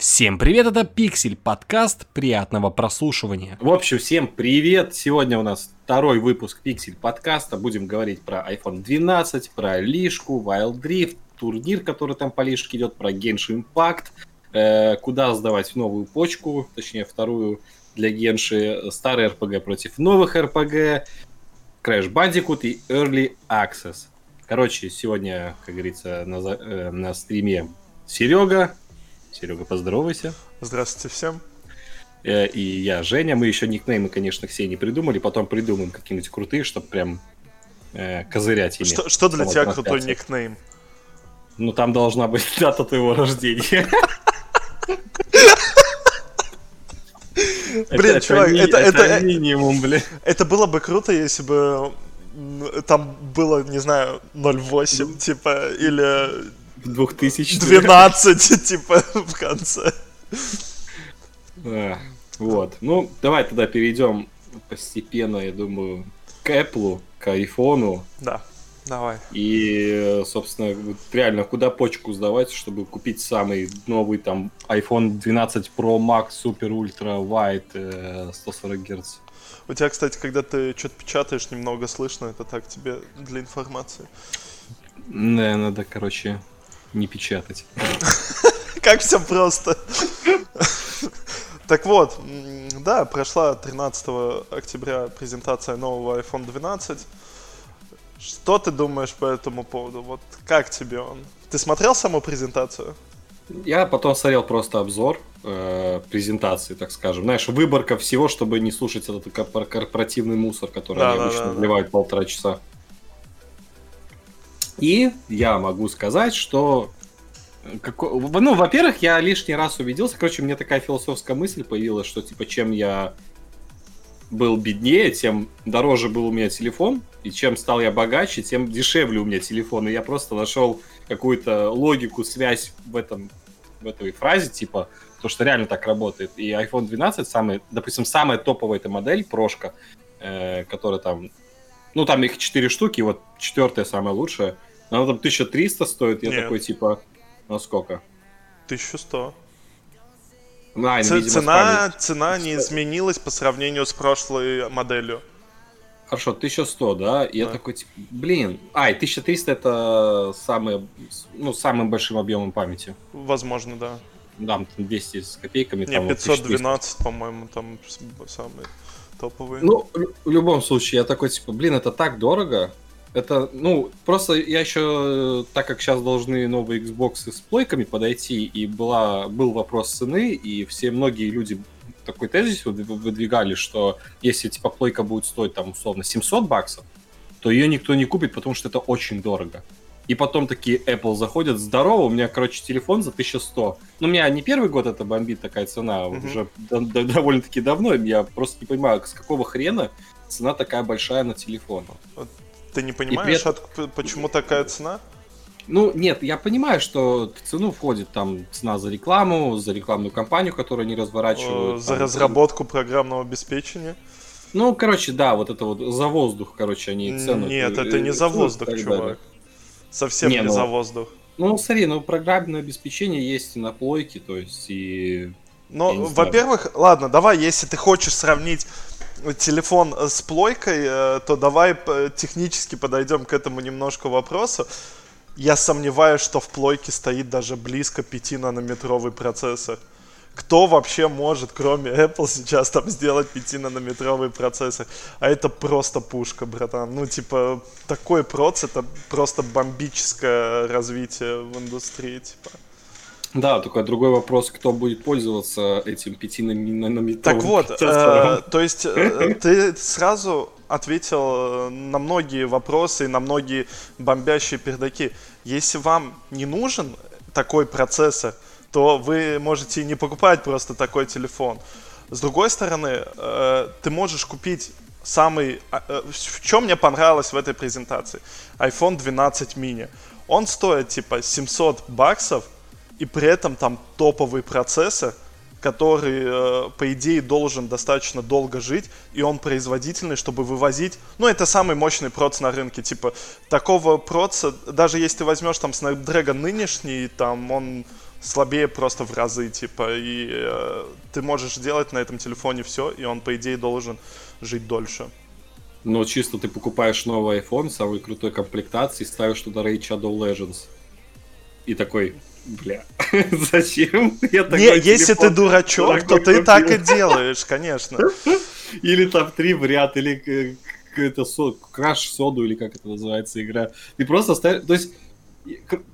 Всем привет, это Пиксель, подкаст, приятного прослушивания. В общем, всем привет! Сегодня у нас второй выпуск Пиксель подкаста. Будем говорить про iPhone 12, про лишку, Wild Drift, турнир, который там по лишке идет, про Genshin Impact, э, куда сдавать новую почку, точнее вторую для Генши, старый RPG против новых RPG, Crash Bandicoot и Early Access. Короче, сегодня, как говорится, на, э, на стриме Серега, Серега, поздоровайся. Здравствуйте всем. Э, и я, Женя. Мы еще никнеймы, конечно, все не придумали. Потом придумаем какие-нибудь крутые, чтобы прям э, козырять ими. Что, что для тебя крутой никнейм? Ну, там должна быть дата твоего рождения. Блин, чувак, это, это, минимум, блин. Это было бы круто, если бы там было, не знаю, 0.8, типа, или 2000 12, типа, в конце. Вот. Ну, давай тогда перейдем постепенно, я думаю, к Apple, к iPhone. Да, давай. И, собственно, вот реально, куда почку сдавать, чтобы купить самый новый там iPhone 12 Pro Max Super Ultra Wide 140 Гц. У тебя, кстати, когда ты что-то печатаешь, немного слышно, это так тебе для информации. Да, надо, короче, не печатать. Как все просто. Так вот, да, прошла 13 октября презентация нового iPhone 12. Что ты думаешь по этому поводу? Вот как тебе он? Ты смотрел саму презентацию? Я потом смотрел просто обзор э, презентации, так скажем. Знаешь, выборка всего, чтобы не слушать этот корпоративный мусор, который да, они да, обычно да, вливают да. полтора часа. И я могу сказать, что Како... Ну, во-первых, я лишний раз убедился. Короче, мне такая философская мысль появилась, что типа чем я был беднее, тем дороже был у меня телефон, и чем стал я богаче, тем дешевле у меня телефон. И я просто нашел какую-то логику, связь в этом в этой фразе, типа, то, что реально так работает. И iPhone 12, самый, допустим, самая топовая эта модель, прошка, э, которая там, ну, там их 4 штуки, вот четвертая самая лучшая, она там 1300 стоит, я Нет. такой, типа, ну сколько? 1100. А, Ц- видимо, цена, цена не изменилась по сравнению с прошлой моделью. Хорошо, 1100, да? да. Я такой, типа, блин. А, и 1300 это самый, ну, самым большим объемом памяти. Возможно, да. Да, 200 с копейками. Не, там 512, по-моему, там самые топовые. Ну, в любом случае, я такой, типа, блин, это так дорого. Это, ну, просто я еще, так как сейчас должны новые Xbox с плойками подойти, и была, был вопрос цены, и все многие люди такой тезис выдвигали, что если типа плойка будет стоить там условно 700 баксов, то ее никто не купит, потому что это очень дорого. И потом такие Apple заходят, здорово, у меня, короче, телефон за 1100. Ну, у меня не первый год это бомбит такая цена, mm-hmm. уже довольно-таки давно. Я просто не понимаю, с какого хрена цена такая большая на телефон. Ты не понимаешь, при... от... почему такая цена? Ну, нет, я понимаю, что в цену входит там цена за рекламу, за рекламную кампанию, которую они разворачивают. За там, разработку там... программного обеспечения. Ну, короче, да, вот это вот за воздух, короче, они цену... Нет, это не за воздух, чувак. Далее. Совсем не, не ну, за воздух. Ну, смотри, ну, программное обеспечение есть и на плойке, то есть и... Ну, во-первых, ладно, давай, если ты хочешь сравнить телефон с плойкой, э, то давай технически подойдем к этому немножко вопросу. Я сомневаюсь, что в плойке стоит даже близко 5-нанометровый процессор. Кто вообще может, кроме Apple, сейчас там сделать 5-нанометровый процессор? А это просто пушка, братан. Ну, типа, такой проц, это просто бомбическое развитие в индустрии, типа. Да, только другой вопрос, кто будет пользоваться этим 5 нанометровым Так вот, э, то есть э, ты сразу ответил на многие вопросы и на многие бомбящие пердаки. Если вам не нужен такой процессор, то вы можете не покупать просто такой телефон. С другой стороны, э, ты можешь купить самый... А, э, в чем мне понравилось в этой презентации? iPhone 12 mini. Он стоит типа 700 баксов, и при этом там топовый процессор, который, э, по идее, должен достаточно долго жить, и он производительный, чтобы вывозить... Ну, это самый мощный проц на рынке, типа, такого проца, даже если ты возьмешь там Snapdragon нынешний, там он слабее просто в разы, типа, и э, ты можешь делать на этом телефоне все, и он, по идее, должен жить дольше. Но чисто ты покупаешь новый iPhone, самой крутой комплектации, ставишь туда Raid Shadow Legends. И такой, бля, зачем? Я Не, если ты дурачок, то ты так и делаешь, конечно. Или там три в ряд, или какая-то со... краш соду, или как это называется игра. Ты просто ставишь... То есть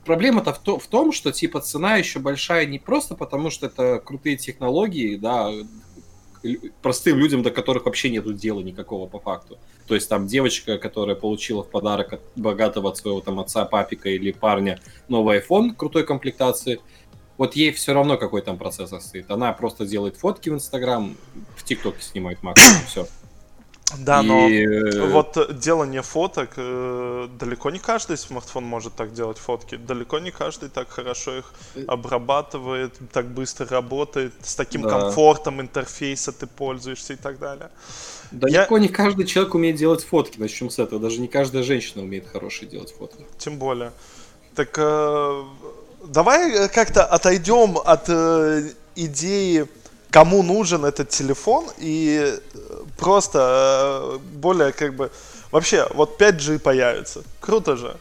проблема-то в, то, в том, что типа цена еще большая не просто потому, что это крутые технологии, да, простым людям, до которых вообще нету дела никакого по факту. То есть там девочка, которая получила в подарок от богатого от своего там отца, папика или парня новый iPhone крутой комплектации, вот ей все равно какой там процессор стоит. Она просто делает фотки в Инстаграм, в ТикТоке снимает максимум, все. Да, и... но э, вот делание фоток, э, далеко не каждый смартфон может так делать фотки. Далеко не каждый так хорошо их э, обрабатывает, так быстро работает, с таким да. комфортом интерфейса ты пользуешься и так далее. Далеко Я... не каждый человек умеет делать фотки, начнем с этого. Даже не каждая женщина умеет хорошие делать фотки. Тем более. Так э, давай как-то отойдем от э, идеи кому нужен этот телефон и просто э, более как бы... Вообще, вот 5G появится. Круто же.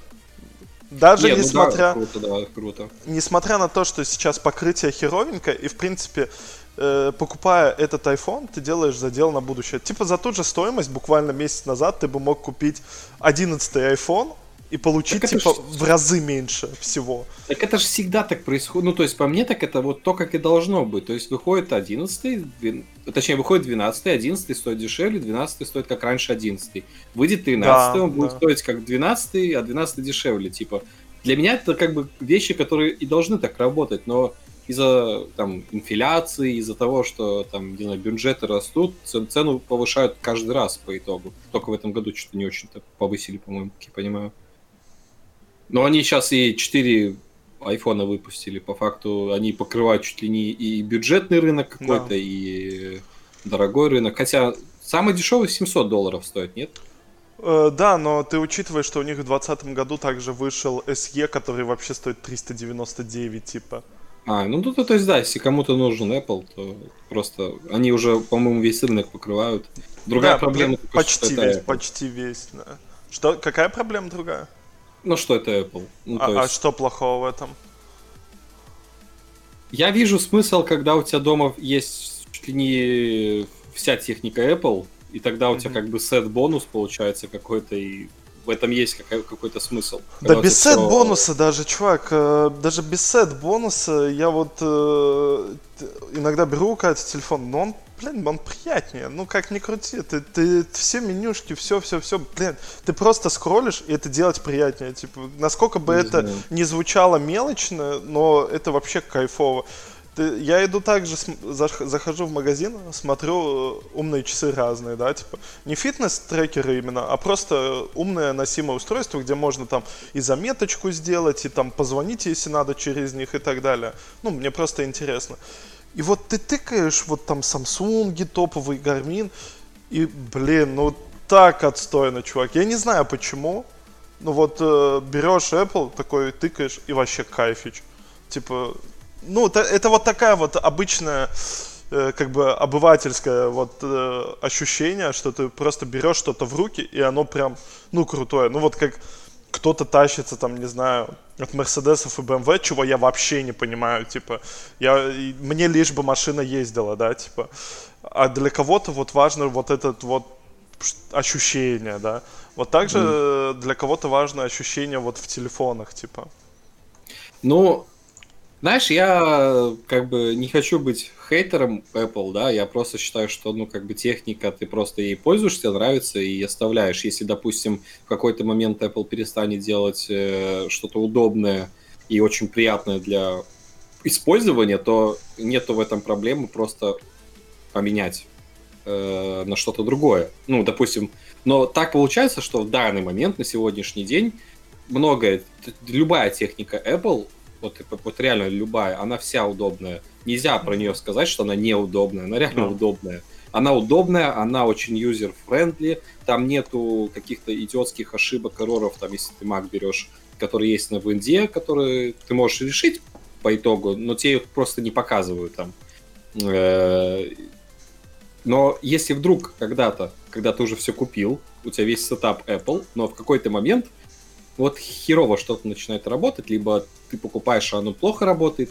Даже Не, несмотря... Ну да, круто, да, круто. Несмотря на то, что сейчас покрытие херовенькое, и в принципе, э, покупая этот iPhone, ты делаешь задел на будущее. Типа за ту же стоимость, буквально месяц назад, ты бы мог купить 11 iPhone, и получить, типа, ж... в разы меньше всего. Так это же всегда так происходит. Ну, то есть, по мне, так это вот то, как и должно быть. То есть, выходит 11 12... точнее, выходит 12 11 стоит дешевле, 12 стоит как раньше 11 Выйдет 13 да, он будет да. стоить как 12 а 12 дешевле, типа. Для меня это как бы вещи, которые и должны так работать, но из-за там инфляции, из-за того, что там, не знаю, бюджеты растут, цену повышают каждый раз по итогу. Только в этом году что-то не очень-то повысили, по-моему, как я понимаю. Но они сейчас и 4 айфона выпустили. По факту они покрывают чуть ли не и бюджетный рынок какой-то, да. и дорогой рынок. Хотя самый дешевый 700 долларов стоит, нет? Э, да, но ты учитываешь, что у них в 2020 году также вышел SE, который вообще стоит 399, типа. А, ну то, то, то есть да, если кому-то нужен Apple, то просто они уже, по-моему, весь рынок покрывают. Другая да, проблема почти весь, почти весь. Да. Что, какая проблема другая? Ну что это Apple? Ну, а, есть... а что плохого в этом? Я вижу смысл, когда у тебя дома есть чуть ли не вся техника Apple, и тогда у mm-hmm. тебя как бы сет-бонус получается какой-то, и в этом есть какой-то смысл. Да без сет бонуса даже, чувак, э, даже без сет бонуса я вот э, иногда беру какой-то телефон, но он, блин, он приятнее. Ну как ни крути, ты, ты все менюшки, все, все, все, блин, ты просто скроллишь и это делать приятнее. Типа, насколько бы не это знаю. не звучало мелочно, но это вообще кайфово. Ты, я иду также, захожу в магазин, смотрю э, умные часы разные, да, типа, не фитнес-трекеры именно, а просто умное носимое устройство, где можно там и заметочку сделать, и там позвонить, если надо, через них и так далее. Ну, мне просто интересно. И вот ты тыкаешь вот там Samsung, топовый Garmin, и, блин, ну так отстойно, чувак. Я не знаю почему, но вот э, берешь Apple, такой тыкаешь, и вообще кайфич. Типа, ну, это, это вот такая вот обычная, э, как бы обывательское вот э, ощущение, что ты просто берешь что-то в руки, и оно прям, ну, крутое. Ну, вот как кто-то тащится там, не знаю, от Мерседесов и БМВ, чего я вообще не понимаю, типа, я, мне лишь бы машина ездила, да, типа, а для кого-то вот важно вот этот вот ощущение, да, вот также mm. для кого-то важно ощущение вот в телефонах, типа. Ну, знаешь, я как бы не хочу быть хейтером Apple, да, я просто считаю, что, ну, как бы техника, ты просто ей пользуешься, нравится и оставляешь. Если, допустим, в какой-то момент Apple перестанет делать э, что-то удобное и очень приятное для использования, то нету в этом проблемы просто поменять э, на что-то другое. Ну, допустим, но так получается, что в данный момент, на сегодняшний день, многое, любая техника Apple вот, вот реально любая, она вся удобная. Нельзя про нее сказать, что она неудобная, она реально да. удобная. Она удобная, она очень user-friendly, там нету каких-то идиотских ошибок, error ов, там, если ты Mac берешь, которые есть на винде, которые ты можешь решить по итогу, но те их просто не показывают там. Э, но если вдруг когда-то, когда ты уже все купил, у тебя весь сетап Apple, но в какой-то момент вот херово что-то начинает работать, либо ты покупаешь, а оно плохо работает,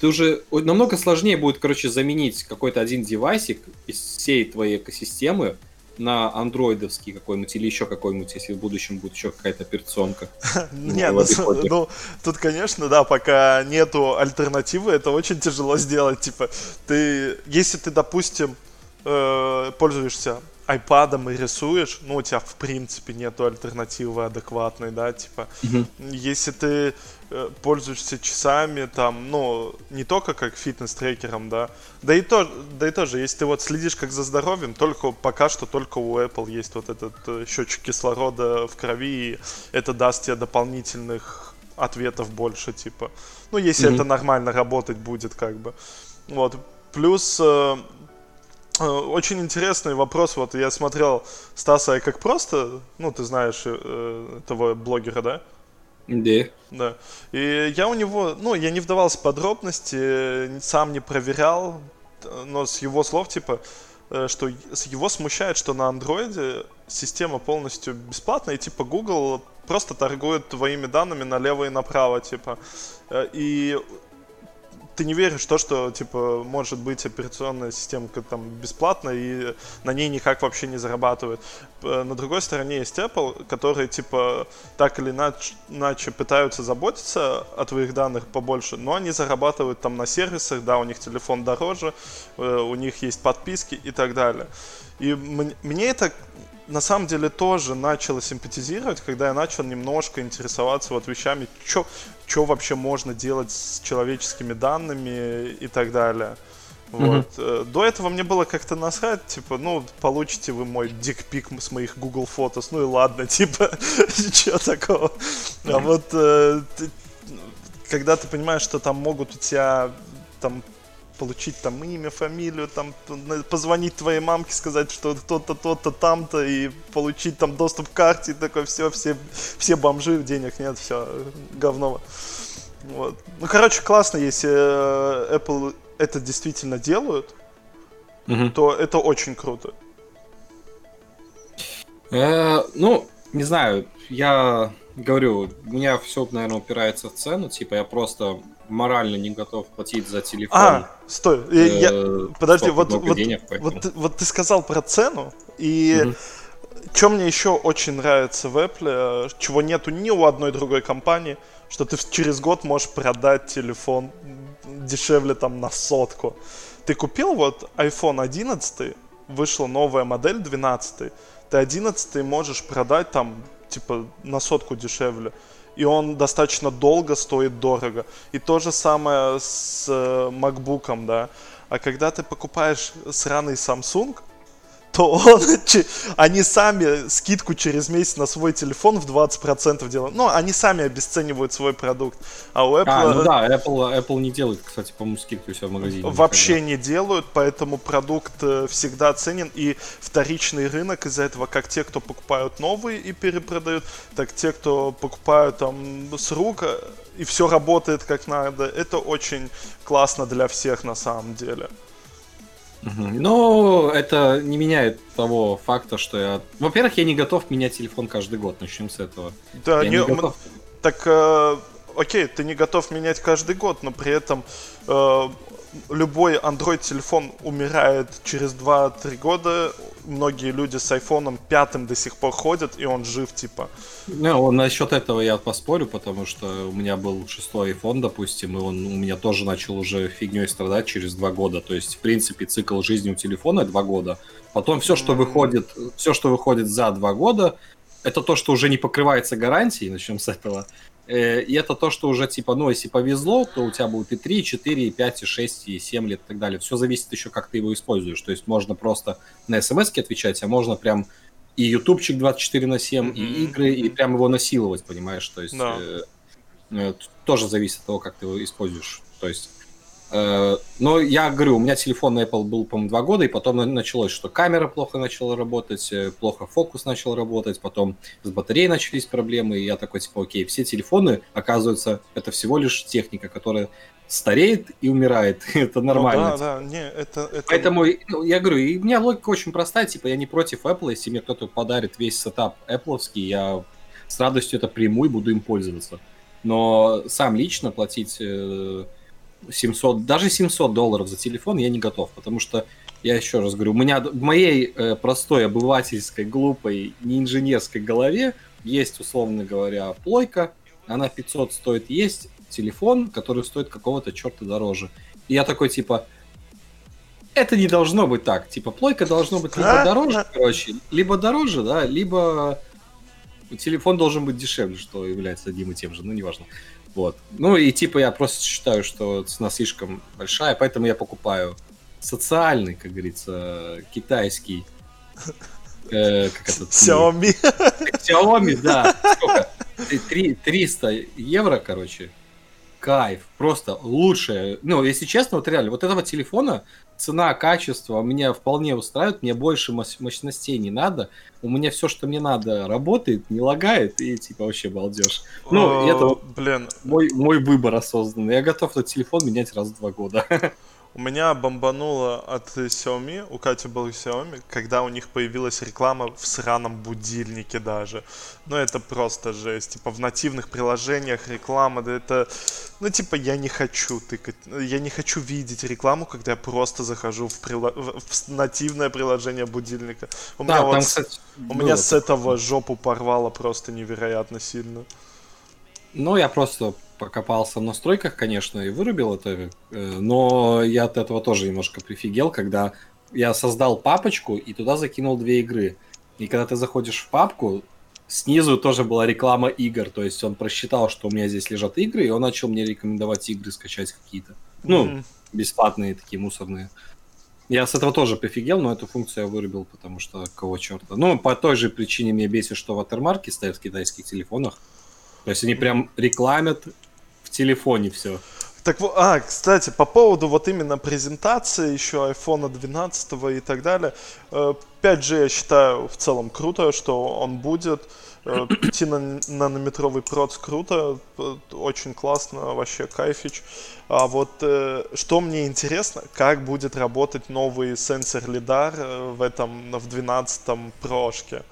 ты уже намного сложнее будет, короче, заменить какой-то один девайсик из всей твоей экосистемы на андроидовский какой-нибудь или еще какой-нибудь, если в будущем будет еще какая-то операционка. Не, ну, ну, тут, конечно, да, пока нету альтернативы, это очень тяжело сделать. Типа, ты, если ты, допустим, э, пользуешься айпадом и рисуешь, ну, у тебя, в принципе, нету альтернативы адекватной, да, типа, mm если ты э, пользуешься часами, там, ну, не только как фитнес-трекером, да, да и, то, да и тоже, если ты вот следишь как за здоровьем, только пока что только у Apple есть вот этот э, счетчик кислорода в крови, и это даст тебе дополнительных ответов больше, типа, ну, если mm это нормально работать будет, как бы, вот, плюс... Э, очень интересный вопрос. Вот я смотрел Стаса как просто, ну, ты знаешь э, этого блогера, да? Да. Да. И я у него, ну, я не вдавался в подробности, сам не проверял, но с его слов, типа, э, что его смущает, что на андроиде система полностью бесплатная, и типа Google просто торгует твоими данными налево и направо, типа. И ты не веришь в то, что, типа, может быть операционная система там бесплатная и на ней никак вообще не зарабатывает. На другой стороне есть Apple, которые, типа, так или иначе, иначе пытаются заботиться о твоих данных побольше, но они зарабатывают там на сервисах, да, у них телефон дороже, э, у них есть подписки и так далее. И мне это на самом деле тоже начало симпатизировать, когда я начал немножко интересоваться вот вещами, что вообще можно делать с человеческими данными и так далее. Вот. Mm-hmm. До этого мне было как-то насрать, типа, ну, получите вы мой дикпик с моих Google Photos, ну и ладно, типа, чего такого. А вот э, ты, когда ты понимаешь, что там могут у тебя там получить там имя, фамилию, там позвонить твоей мамке, сказать, что кто-то, то-то, там-то, и получить там доступ к карте, и такое все, все, все бомжи, денег нет, все, говно. Вот. Ну, короче, классно, если э, Apple это действительно делают, угу. то это очень круто. Э, ну, не знаю, я говорю, у меня все, наверное, упирается в цену, типа я просто морально не готов платить за телефон. А, стой, э, я, подожди, вот, вот, денег, вот, вот ты сказал про цену, и угу. что мне еще очень нравится в Apple, э, чего нету ни у одной другой компании, что ты через год можешь продать телефон дешевле там на сотку. Ты купил вот iPhone 11, вышла новая модель 12, ты 11 можешь продать там типа на сотку дешевле и он достаточно долго стоит дорого. И то же самое с э, MacBook, да. А когда ты покупаешь сраный Samsung, то он, они сами скидку через месяц на свой телефон в 20% делают. Ну, они сами обесценивают свой продукт. А у Apple... А, ну да, Apple, Apple не делает, кстати, по-моему, скидку у себя в магазине. Вообще никогда. не делают, поэтому продукт э, всегда ценен. И вторичный рынок из-за этого, как те, кто покупают новые и перепродают, так те, кто покупают там с рук, э, и все работает как надо. Это очень классно для всех на самом деле. Но это не меняет того факта, что я... Во-первых, я не готов менять телефон каждый год, начнем с этого. Да, я не, не готов... Так, э, окей, ты не готов менять каждый год, но при этом э, любой Android телефон умирает через 2-3 года. Многие люди с айфоном пятым до сих пор ходят, и он жив, типа. Ну, насчет этого я поспорю, потому что у меня был шестой iPhone, допустим, и он у меня тоже начал уже фигней страдать через два года. То есть, в принципе, цикл жизни у телефона два года. Потом все, что выходит, все, что выходит за два года, это то, что уже не покрывается гарантией, начнем с этого. Э, и это то, что уже, типа, ну, если повезло, то у тебя будет и 3, и 4, и 5, и 6, и 7 лет и так далее. Все зависит еще, как ты его используешь. То есть можно просто на смс отвечать, а можно прям и ютубчик 24 на 7, mm-hmm. и игры, и прям его насиловать, понимаешь? То есть да. э, э, тоже зависит от того, как ты его используешь. То есть но я говорю, у меня телефон Apple был, по-моему, два года, и потом началось, что камера плохо начала работать, э, плохо фокус начал работать, потом с батареей начались проблемы, и я такой, типа, окей, все телефоны, оказывается, это всего лишь техника, которая стареет и умирает. это нормально. Ну, да, да, не, это, это... Поэтому ну, я говорю, и у меня логика очень простая, типа, я не против Apple, если мне кто-то подарит весь сетап Apple, я с радостью это приму и буду им пользоваться. Но сам лично платить 700, э, даже 700 долларов за телефон я не готов, потому что я еще раз говорю, у меня в моей э, простой обывательской, глупой, не инженерской голове есть, условно говоря, плойка, она 500 стоит, есть телефон, который стоит какого-то черта дороже. И я такой, типа, это не должно быть так. Типа, плойка должно быть либо дороже, короче, либо дороже, да, либо телефон должен быть дешевле, что является одним и тем же, ну, неважно. Вот. Ну, и типа я просто считаю, что цена слишком большая, поэтому я покупаю социальный, как говорится, китайский э, как это, Xiaomi. Xiaomi, да. Сколько? 3, 300 евро, короче, кайф, просто лучшее. Ну, если честно, вот реально, вот этого телефона цена, качество меня вполне устраивает, мне больше мощностей не надо, у меня все, что мне надо, работает, не лагает, и типа вообще балдеж. Ну, это блин. Мой, мой выбор осознанный. Я готов этот телефон менять раз в два года. У меня бомбануло от Xiaomi, у Кати был Xiaomi, когда у них появилась реклама в сраном будильнике даже. Ну, это просто жесть. Типа, в нативных приложениях реклама, да это... Ну, типа, я не хочу тыкать, я не хочу видеть рекламу, когда я просто захожу в, прило... в нативное приложение будильника. У да, меня, там, вот... кстати, у меня с этого жопу порвало просто невероятно сильно. Ну, я просто покопался в настройках, конечно, и вырубил это, э, но я от этого тоже немножко прифигел, когда я создал папочку и туда закинул две игры. И когда ты заходишь в папку, снизу тоже была реклама игр, то есть он просчитал, что у меня здесь лежат игры, и он начал мне рекомендовать игры скачать какие-то. Ну, mm-hmm. бесплатные такие мусорные. Я с этого тоже прифигел, но эту функцию я вырубил, потому что кого черта. Ну, по той же причине мне бесит, что ватермарки стоят в китайских телефонах. То есть они прям рекламят телефоне все. Так а, кстати, по поводу вот именно презентации еще iPhone 12 и так далее. 5G э, я считаю в целом круто, что он будет. 5-нанометровый э, проц круто, э, очень классно, вообще кайфич. А вот что мне интересно, как будет работать новый сенсор лидар в этом, в 12-м прошке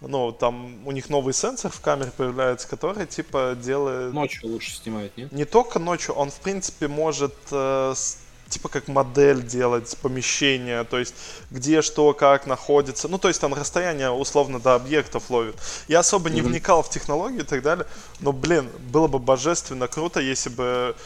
ну, там у них новый сенсор в камере появляется, который, типа, делает... Ночью лучше снимает, нет? Не только ночью, он, в принципе, может, э, типа, как модель делать помещения, то есть, где что, как находится. Ну, то есть, там расстояние, условно, до объектов ловит. Я особо не mm-hmm. вникал в технологии и так далее, но, блин, было бы божественно круто, если бы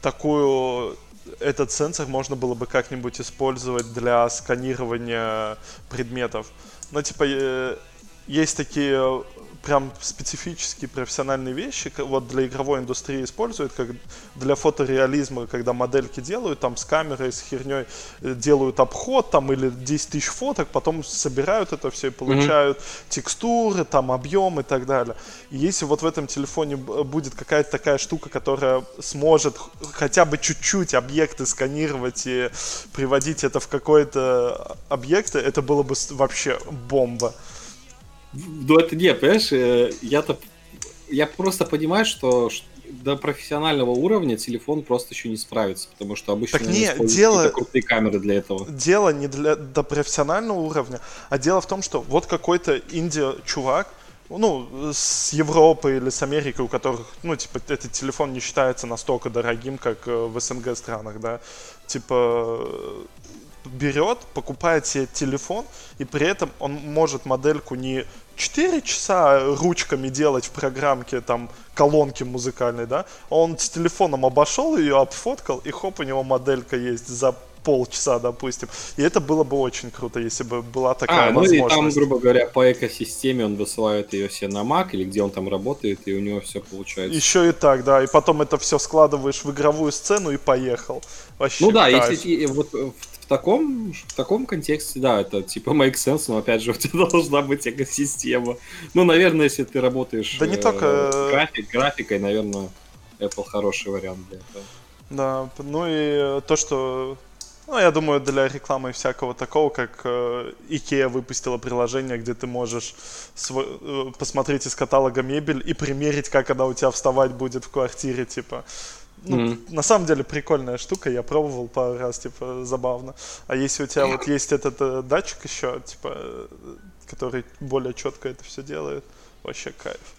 такую этот сенсор можно было бы как-нибудь использовать для сканирования предметов. Ну, типа, э, есть такие э, прям специфические профессиональные вещи, вот для игровой индустрии используют, как для фотореализма, когда модельки делают, там с камерой, с херней э, делают обход, там или 10 тысяч фоток, потом собирают это все и получают mm-hmm. текстуры, там объем и так далее. И если вот в этом телефоне будет какая-то такая штука, которая сможет хотя бы чуть-чуть объекты сканировать и приводить это в какой-то объект, это было бы вообще бомба. Ну это не, понимаешь, э, я-то я просто понимаю, что до профессионального уровня телефон просто еще не справится, потому что обычно так не, дело, крутые камеры для этого. Дело не для до профессионального уровня, а дело в том, что вот какой-то инди-чувак, ну, с Европы или с Америки, у которых, ну, типа, этот телефон не считается настолько дорогим, как э, в СНГ странах, да, типа, берет, покупает себе телефон, и при этом он может модельку не 4 часа ручками делать в программке там колонки музыкальной, да, а он с телефоном обошел ее, обфоткал, и хоп, у него моделька есть за полчаса, допустим. И это было бы очень круто, если бы была такая а, возможность. ну и там, грубо говоря, по экосистеме он высылает ее себе на Mac или где он там работает, и у него все получается. Еще и так, да. И потом это все складываешь в игровую сцену и поехал. Вообще, ну да, кайф. если вот в таком, в таком контексте, да, это типа make sense, но опять же у тебя должна быть экосистема. Ну, наверное, если ты работаешь да не только... Э, график, графикой, наверное, Apple хороший вариант для этого. Да, ну и то, что ну, я думаю, для рекламы всякого такого, как э, IKEA выпустила приложение, где ты можешь свой, э, посмотреть из каталога мебель и примерить, как она у тебя вставать будет в квартире, типа. Ну, mm-hmm. на самом деле прикольная штука, я пробовал пару раз, типа, забавно. А если у тебя вот есть этот э, датчик еще, типа, э, который более четко это все делает, вообще кайф.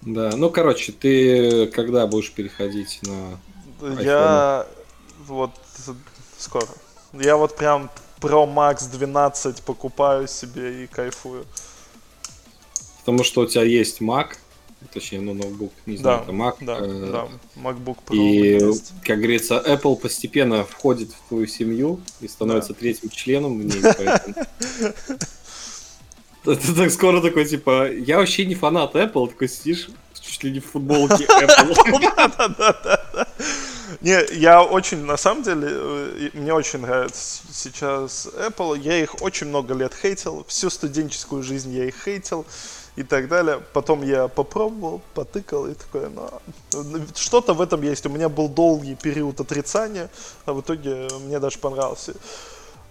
Да, ну, короче, ты когда будешь переходить на iPhone? Я вот скоро. Я вот прям Pro Max 12 покупаю себе и кайфую. Потому что у тебя есть Mac, точнее, ну, ноутбук, не знаю, да, это Mac. Да, э, да, MacBook Pro. И, как говорится, Apple постепенно входит в твою семью и становится да. третьим членом в ней. Ты так скоро такой, типа, я вообще не фанат Apple, такой сидишь чуть ли не в футболке Apple. Не, я очень, на самом деле, э, мне очень нравится сейчас Apple. Я их очень много лет хейтил. Всю студенческую жизнь я их хейтил и так далее. Потом я попробовал, потыкал и такой, ну, что-то в этом есть. У меня был долгий период отрицания, а в итоге мне даже понравился.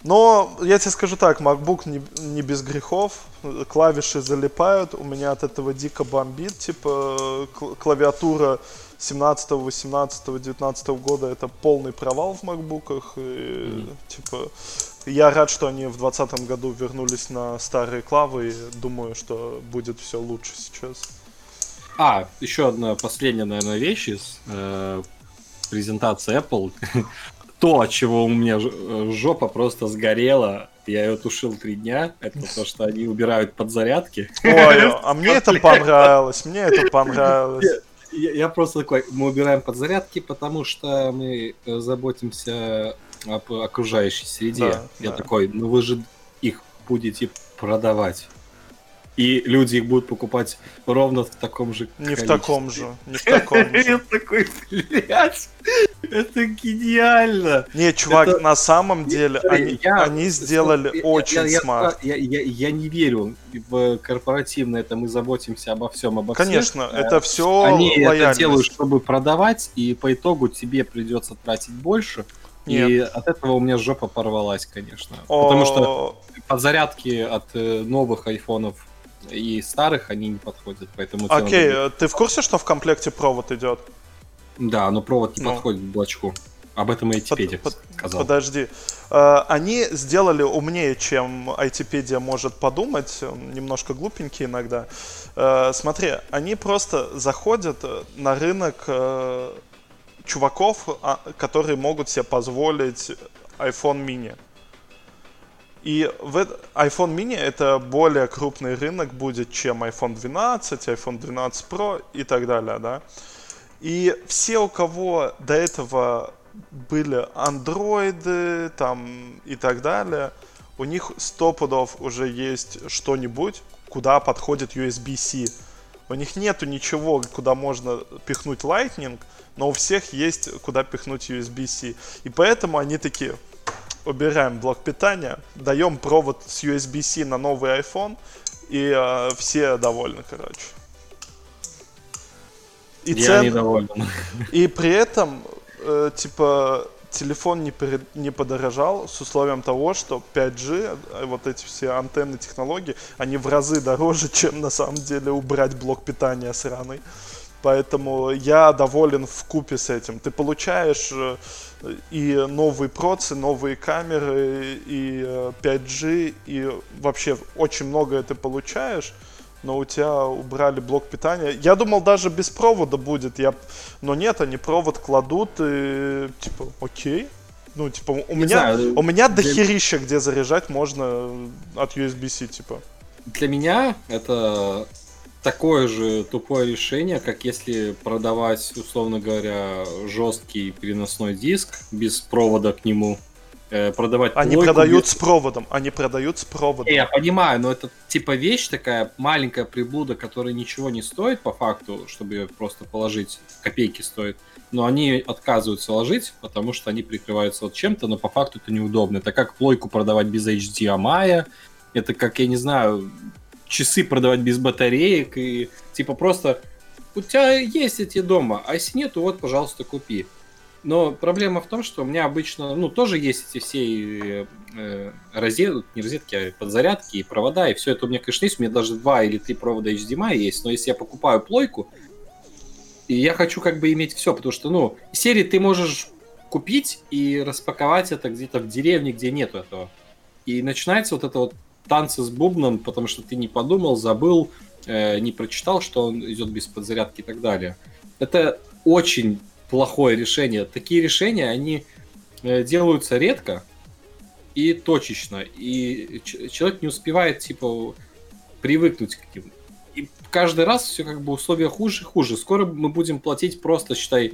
Но я тебе скажу так, MacBook не, не без грехов, клавиши залипают, у меня от этого дико бомбит, типа клавиатура 17, 18, 19 года это полный провал в макбуках, и, mm. типа я рад, что они в 2020 году вернулись на старые клавы, и думаю, что будет все лучше сейчас. А, еще одна последняя, наверное, вещь из э, презентации Apple. то, от чего у меня э, жопа просто сгорела, я ее тушил три дня, это то, что они убирают подзарядки. Ой, а мне это понравилось, мне это понравилось. Я, я просто такой, мы убираем подзарядки, потому что мы э, заботимся об окружающей среде. Да, я да. такой, ну вы же их будете продавать. И люди их будут покупать ровно в таком же Не в таком же, не в таком же. Такой, блядь, это гениально. Не, чувак, на самом деле они, сделали очень смарт. Я, не верю в корпоративное, это мы заботимся обо всем, обо всем. Конечно, это все Они это делают, чтобы продавать, и по итогу тебе придется тратить больше. Нет. И от этого у меня жопа порвалась, конечно. О... Потому что подзарядки от э, новых айфонов и старых они не подходят, поэтому... Окей, okay, ты в курсе, что в комплекте провод идет? Да, но провод не ну. подходит к блочку. Об этом IT-педия под, сказал. Подожди. Uh, они сделали умнее, чем IT-педия может подумать. Немножко глупенькие иногда. Uh, смотри, они просто заходят на рынок чуваков, а, которые могут себе позволить iPhone mini. И в iPhone mini это более крупный рынок будет, чем iPhone 12, iPhone 12 Pro и так далее, да. И все, у кого до этого были андроиды там и так далее, у них сто пудов уже есть что-нибудь, куда подходит USB-C. У них нету ничего, куда можно пихнуть Lightning, но у всех есть куда пихнуть USB-C. И поэтому они такие, убираем блок питания, даем провод с USB-C на новый iPhone, и э, все довольны, короче. И Я цен... недоволен. И при этом, э, типа, телефон не, перед... не подорожал с условием того, что 5G, э, вот эти все антенны технологии, они в разы дороже, чем на самом деле убрать блок питания сраный. Поэтому я доволен в купе с этим. Ты получаешь э, и новые процы, новые камеры, и 5G, э, и вообще очень многое ты получаешь, но у тебя убрали блок питания. Я думал, даже без провода будет, я... но нет, они провод кладут, и типа, окей. Ну, типа, у Не меня, знаю, у меня для... дохерища, где заряжать можно от USB-C, типа. Для меня это такое же тупое решение, как если продавать, условно говоря, жесткий переносной диск без провода к нему. Э, продавать Они продают без... с проводом, они продают с проводом. Я понимаю, но это типа вещь такая, маленькая приблуда, которая ничего не стоит по факту, чтобы ее просто положить, копейки стоит. Но они отказываются ложить, потому что они прикрываются вот чем-то, но по факту это неудобно. Это как плойку продавать без HDMI, это как, я не знаю, часы продавать без батареек и типа просто у тебя есть эти дома, а если нет, то вот, пожалуйста, купи. Но проблема в том, что у меня обычно, ну, тоже есть эти все э, розетки, не розетки, а подзарядки и провода, и все это у меня, конечно, есть. У меня даже два или три провода HDMI есть, но если я покупаю плойку, и я хочу как бы иметь все, потому что, ну, серии ты можешь купить и распаковать это где-то в деревне, где нету этого. И начинается вот это вот танцы с бубном, потому что ты не подумал, забыл, э, не прочитал, что он идет без подзарядки и так далее. Это очень плохое решение. Такие решения, они э, делаются редко и точечно. И человек не успевает, типа, привыкнуть к ним. И каждый раз все как бы условия хуже и хуже. Скоро мы будем платить просто, считай,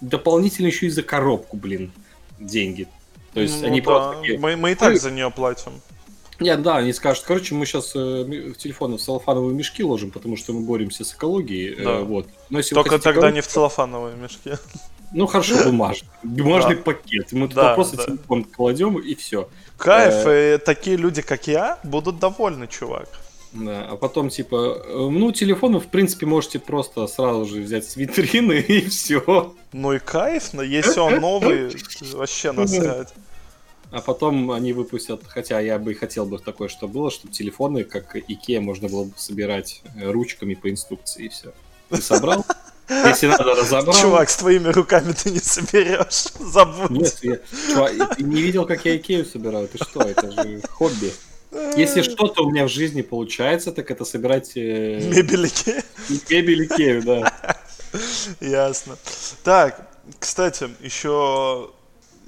дополнительно еще и за коробку, блин, деньги. То есть ну, они да. просто... Мы, мы и так за нее платим. Нет, да, они скажут, короче, мы сейчас э, телефоны в целлофановые мешки ложим, потому что мы боремся с экологией. Э, да. Э, вот. Но если Только тогда экологию, не в целлофановые мешки. Ну хорошо, бумажный. Бумажный да. пакет. Мы туда да, просто да. телефон кладем и все. Кайф, э, и такие люди, как я, будут довольны, чувак. Да, а потом, типа, э, ну, телефон вы, в принципе, можете просто сразу же взять с витрины и все. Ну и кайф, но если он новый, вообще насрать. А потом они выпустят, хотя я бы и хотел бы такое, что было, чтобы телефоны, как Икея, можно было бы собирать э, ручками по инструкции и все. Ты собрал? Если надо, разобрал. Чувак, с твоими руками ты не соберешь. Забудь. Нет, я чувак, ты не видел, как я Икею собираю. Ты что, это же хобби. Если что-то у меня в жизни получается, так это собирать... Э... Мебель Икею. Мебель Икею, да. Ясно. Так, кстати, еще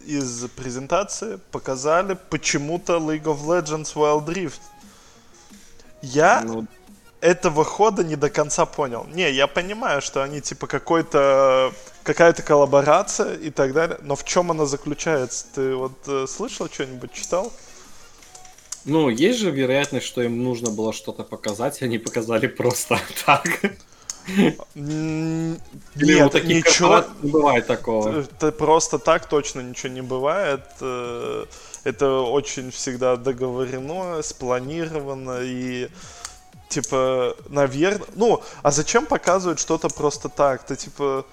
из презентации показали почему-то League of Legends Wild Rift. Я ну... этого хода не до конца понял. Не, я понимаю, что они типа какой-то какая-то коллаборация и так далее, но в чем она заключается? Ты вот э, слышал что-нибудь, читал? Ну, есть же вероятность, что им нужно было что-то показать, они показали просто так. Нет, ничего не бывает такого. Это просто так точно ничего не бывает. Э, это очень всегда договорено, спланировано и типа, наверное, ну, а зачем показывать что-то просто так? Ты типа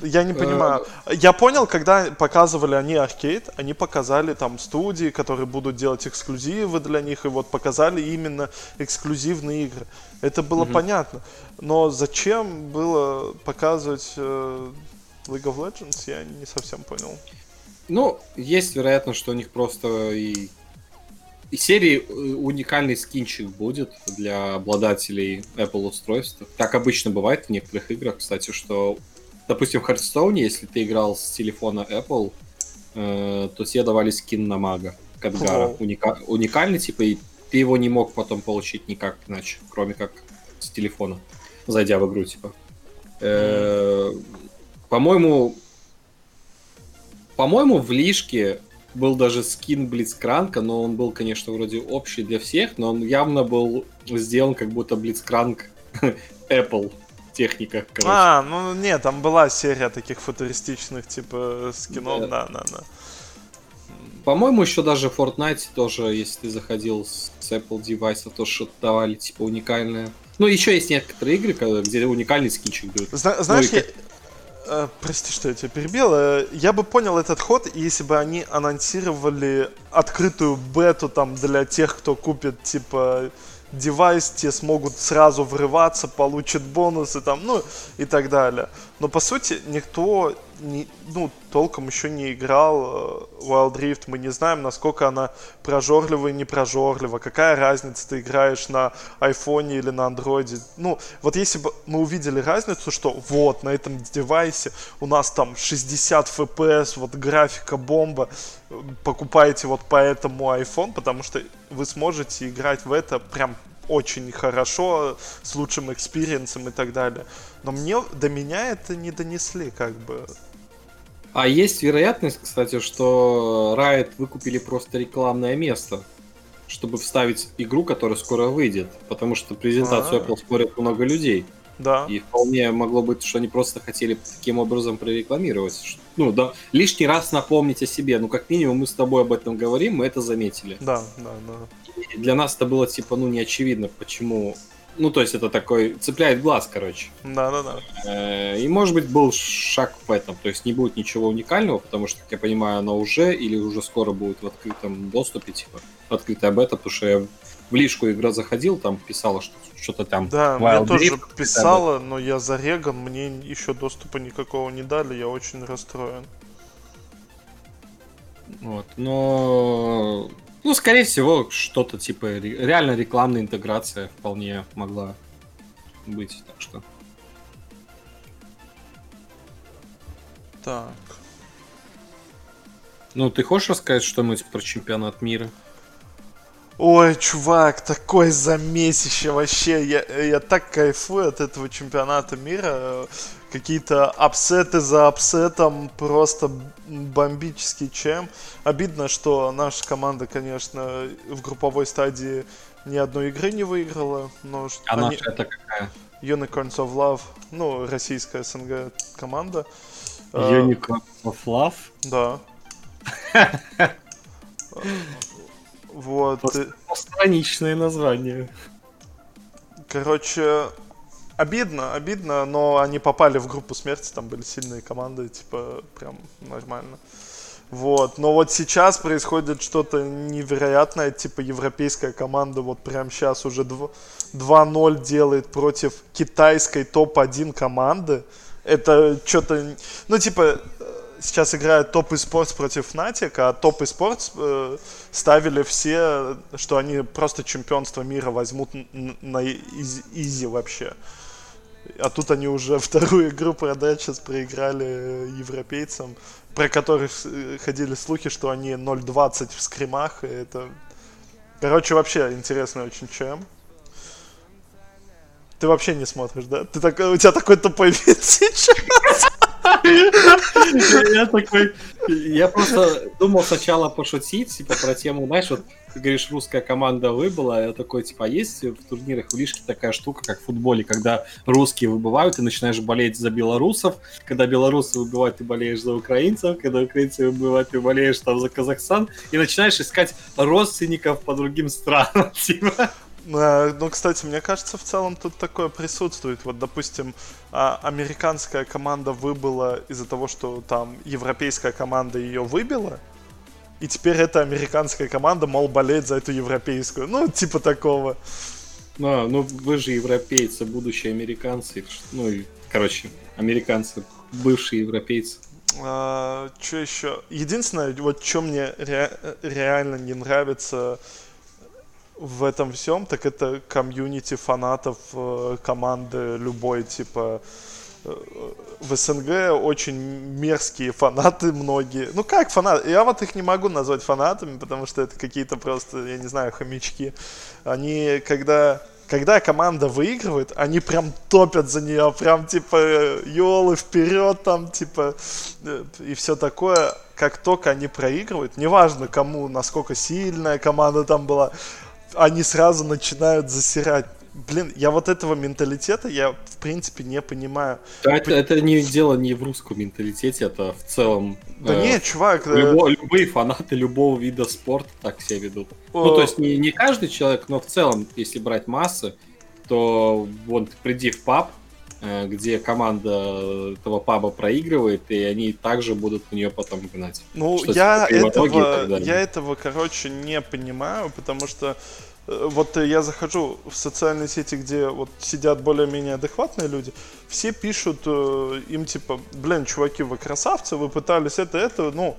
я не понимаю. Я понял, когда показывали они аркейд, они показали там студии, которые будут делать эксклюзивы для них, и вот показали именно эксклюзивные игры. Это было угу. понятно. Но зачем было показывать э, League of Legends, я не совсем понял. Ну, есть вероятность, что у них просто и, и серии э, уникальный скинчик будет для обладателей Apple устройств. Так обычно бывает в некоторых играх, кстати, что допустим, в Hearthstone, если ты играл с телефона Apple, э, то тебе давали скин на мага Кадгара. Уника- уникальный, типа, и ты его не мог потом получить никак иначе, кроме как с телефона, зайдя в игру, типа. Э, по-моему, по-моему, в Лишке был даже скин Блицкранка, но он был, конечно, вроде общий для всех, но он явно был сделан как будто Блицкранк Apple техника, короче. А, ну нет, там была серия таких футуристичных, типа, скинов, да, да, да. По-моему, еще даже в Fortnite тоже, если ты заходил с Apple девайса, то что-то давали, типа, уникальное. Ну, еще есть некоторые игры, где уникальный скинчик дают. Зна- ну, знаешь, ну, я... Э, прости, что я тебя перебил. Э, я бы понял этот ход, если бы они анонсировали открытую бету там для тех, кто купит, типа, девайс, те смогут сразу врываться, получат бонусы там, ну и так далее. Но по сути никто не, ну, толком еще не играл э, Wild Rift, мы не знаем, насколько она прожорлива и не прожорлива, какая разница, ты играешь на айфоне или на андроиде. Ну, вот если бы мы увидели разницу, что вот на этом девайсе у нас там 60 FPS, вот графика бомба, покупаете вот по этому iPhone, потому что вы сможете играть в это прям очень хорошо, с лучшим experience ом и так далее. Но мне, до меня это не донесли, как бы. А есть вероятность, кстати, что Riot выкупили просто рекламное место, чтобы вставить игру, которая скоро выйдет, потому что презентацию А-а-а. Apple смотрят много людей. Да. И вполне могло быть, что они просто хотели таким образом прорекламировать. Ну, да, лишний раз напомнить о себе. Ну, как минимум, мы с тобой об этом говорим, мы это заметили. Да, да, да. И для нас это было, типа, ну, не очевидно, почему Ну, то есть это такой, цепляет глаз, короче. Да-да-да. Э, и, может быть, был шаг в этом. То есть не будет ничего уникального, потому что, как я понимаю, оно уже или уже скоро будет в открытом доступе, типа, в открытая бета, потому что я в лишку игра заходил, там писала, что что-то там. Да, Wild мне тоже Drift, писала, но я зареган, мне еще доступа никакого не дали, я очень расстроен. Вот, но... Ну, скорее всего, что-то типа реально рекламная интеграция вполне могла быть, так что... Так. Ну, ты хочешь рассказать что-нибудь про чемпионат мира? Ой, чувак, такое замесище вообще. Я, я так кайфую от этого чемпионата мира. Какие-то upset ы за upset ом, просто бомбический чем. Обидно, что наша команда, конечно, в групповой стадии ни одной игры не выиграла. Но а они... наша это какая? Unicorns of Love, ну, российская СНГ команда. Unicorns of Love? Да. Вот. Страничное название. Короче, обидно, обидно, но они попали в группу смерти, там были сильные команды, типа, прям нормально. Вот, но вот сейчас происходит что-то невероятное, типа европейская команда вот прям сейчас уже 2-0 делает против китайской топ-1 команды. Это что-то, ну типа, сейчас играет топ eSports против Fnatic, а топ eSports э, ставили все, что они просто чемпионство мира возьмут на изи вообще. А тут они уже вторую игру подряд сейчас проиграли европейцам, про которых э, ходили слухи, что они 0.20 в скримах. И это... Короче, вообще интересно очень чем. Ты вообще не смотришь, да? Ты так, у тебя такой тупой вид сейчас. Я такой... Я просто думал сначала пошутить, типа, про тему, знаешь, вот ты говоришь, русская команда выбыла, я такой, типа, а есть в турнирах в Лишке такая штука, как в футболе, когда русские выбывают, ты начинаешь болеть за белорусов, когда белорусы выбывают, ты болеешь за украинцев, когда украинцы выбывают, ты болеешь там за Казахстан, и начинаешь искать родственников по другим странам, типа. Ну, кстати, мне кажется, в целом тут такое присутствует. Вот, допустим, а, американская команда выбыла из-за того, что там европейская команда ее выбила, и теперь эта американская команда, мол, болеет за эту европейскую. Ну, типа такого. Ну, ну вы же европейцы, будущие американцы. Ну, и, короче, американцы, бывшие европейцы. А, что еще? Единственное, вот что мне ре- реально не нравится в этом всем, так это комьюнити фанатов э, команды любой, типа в СНГ очень мерзкие фанаты многие. Ну как фанаты? Я вот их не могу назвать фанатами, потому что это какие-то просто, я не знаю, хомячки. Они, когда, когда команда выигрывает, они прям топят за нее, прям типа елы вперед там, типа э, и все такое. Как только они проигрывают, неважно кому, насколько сильная команда там была, они сразу начинают засирать. Блин, я вот этого менталитета, я в принципе не понимаю. Да, это, это не дело не в русском менталитете, это в целом... Да э, нет, чувак... Э, любо, любые фанаты любого вида спорта так себя ведут. О... Ну, то есть не, не каждый человек, но в целом, если брать массы, то вот приди в паб, э, где команда этого паба проигрывает, и они также будут на нее потом гнать. Ну, я этого, я этого, короче, не понимаю, потому что Э, вот я захожу в социальные сети, где вот сидят более-менее адекватные люди, все пишут э, им типа, блин, чуваки, вы красавцы, вы пытались это, это, ну,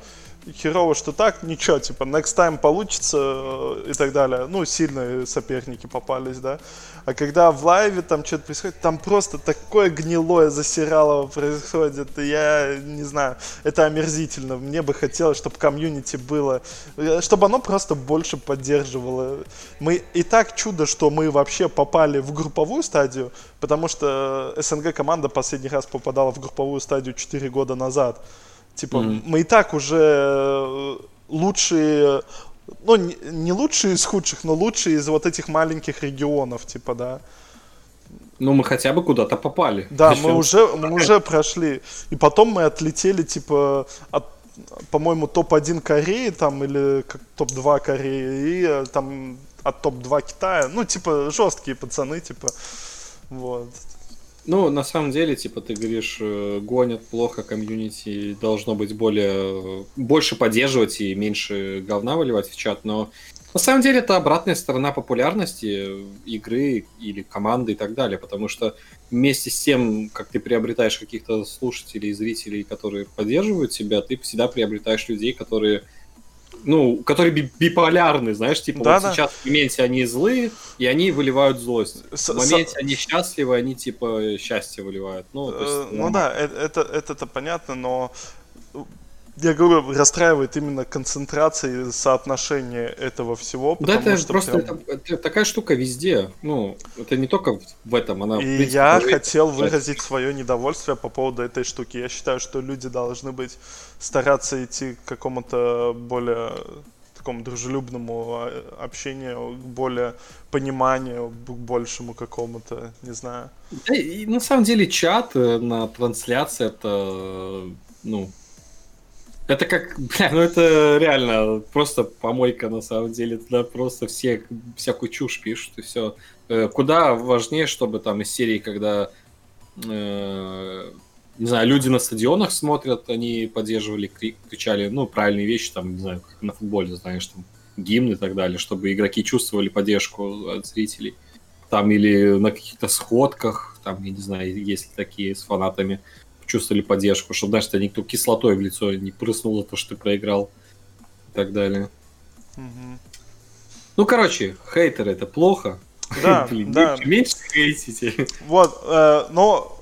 херово, что так, ничего, типа, next time получится э, и так далее. Ну, сильные соперники попались, да. А когда в лайве там что-то происходит, там просто такое гнилое засиралово происходит. Я не знаю, это омерзительно. Мне бы хотелось, чтобы комьюнити было, э, чтобы оно просто больше поддерживало. Мы и так чудо, что мы вообще попали в групповую стадию, потому что СНГ команда последний раз попадала в групповую стадию 4 года назад. Типа, mm-hmm. мы и так уже э, лучшие, ну, не лучшие из худших, но лучшие из вот этих маленьких регионов, типа, да. Ну, мы хотя бы куда-то попали. Да, мы уже, мы уже прошли. И потом мы отлетели, типа, от, по-моему, топ-1 Кореи там, или топ-2 Кореи, и э, там от топ-2 Китая. Ну, типа, жесткие пацаны, типа. Вот. Ну, на самом деле, типа, ты говоришь, э, гонят плохо, комьюнити должно быть более... больше поддерживать и меньше говна выливать в чат, но на самом деле это обратная сторона популярности игры или команды и так далее, потому что вместе с тем, как ты приобретаешь каких-то слушателей, зрителей, которые поддерживают тебя, ты всегда приобретаешь людей, которые ну, которые би биполярны, знаешь, типа да, вот да. сейчас в моменте они злые, и они выливают злость. С в моменте они счастливы, они типа счастье выливают. Ну, есть, э, ну да, это, это, это понятно, но я говорю, расстраивает именно концентрация и соотношение этого всего. Да, это что просто прям... это, это такая штука везде. Ну, это не только в этом, она. И принципе, я хотел выразить свое недовольствие по поводу этой штуки. Я считаю, что люди должны быть стараться идти к какому-то более такому дружелюбному общению, более пониманию, к большему какому-то, не знаю. Да, и на самом деле чат э, на трансляции это, ну, это как, бля, ну это реально просто помойка на самом деле. Туда просто все всякую чушь пишут и все. Э, куда важнее, чтобы там из серии, когда э, не знаю, люди на стадионах смотрят, они поддерживали, кричали, ну, правильные вещи, там, не знаю, как на футболе, знаешь, там, гимн и так далее, чтобы игроки чувствовали поддержку от зрителей. Там или на каких-то сходках, там, я не знаю, есть ли такие с фанатами чувствовали поддержку, чтобы, знаешь, тебя никто кислотой в лицо не прыснул за то, что ты проиграл и так далее. Угу. Ну, короче, хейтеры это плохо. Да, Блин, да. Меньше хейтите. Вот, э, но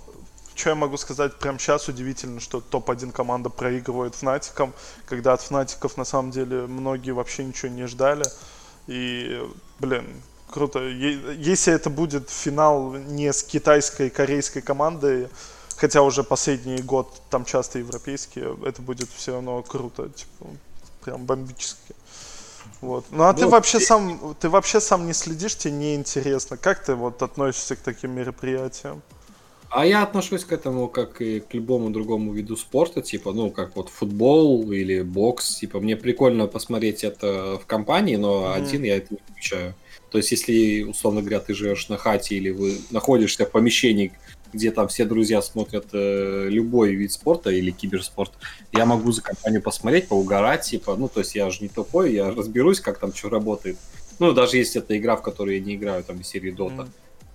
что я могу сказать, прямо сейчас удивительно, что топ-1 команда проигрывает Фнатикам, когда от Фнатиков на самом деле многие вообще ничего не ждали. И, блин, круто. Если это будет финал не с китайской, корейской командой, хотя уже последний год там часто европейские, это будет все равно круто, типа, прям бомбически. Вот. Ну а ну, ты вообще и... сам, ты вообще сам не следишь, тебе не интересно. Как ты вот относишься к таким мероприятиям? А я отношусь к этому как и к любому другому виду спорта, типа, ну, как вот футбол или бокс, типа, мне прикольно посмотреть это в компании, но mm-hmm. один я это не включаю. То есть, если, условно говоря, ты живешь на хате или вы находишься в помещении, где там все друзья смотрят э, любой вид спорта или киберспорт, я могу за компанию посмотреть, поугарать, типа, ну, то есть я же не тупой, я разберусь, как там что работает. Ну, даже если это игра, в которой я не играю, там, из серии Dota. Mm.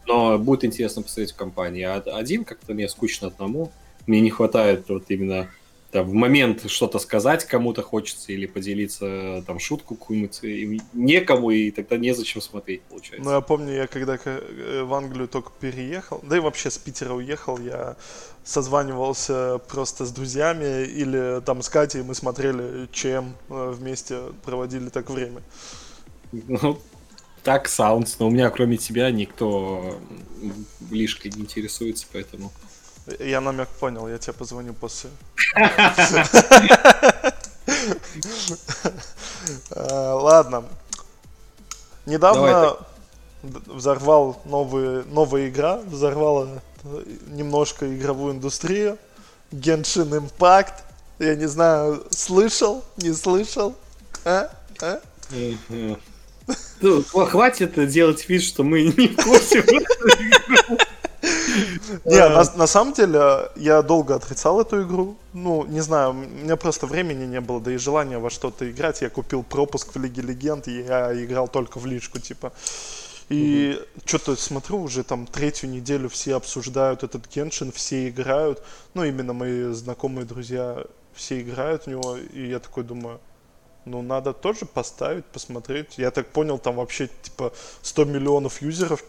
Но будет интересно посмотреть в компании. А один как-то мне скучно одному. Мне не хватает вот именно там, в момент что-то сказать кому-то хочется или поделиться там шутку какую-нибудь некому, и тогда незачем смотреть, получается. Ну, я помню, я когда э, в Англию только переехал, да и вообще с Питера уехал, я созванивался просто с друзьями или там с Катей, мы смотрели чем э, вместе проводили так время. Ну, так, Саундс, но у меня кроме тебя никто лишь не интересуется, поэтому... Я намек понял, я тебе позвоню после. Э, ладно. Недавно взорвал новые, новая игра, взорвала немножко игровую индустрию. Genshin Impact. Я не знаю, слышал, не слышал? А? А? Ну, хватит делать вид, что мы не в курсе. Не, на, на самом деле, я долго отрицал эту игру. Ну, не знаю, у меня просто времени не было, да и желания во что-то играть. Я купил пропуск в Лиге Легенд, и я играл только в личку, типа. И угу. что-то смотрю, уже там третью неделю все обсуждают этот Геншин, все играют. Ну, именно мои знакомые друзья все играют в него. И я такой думаю, ну, надо тоже поставить, посмотреть. Я так понял, там вообще, типа, 100 миллионов юзеров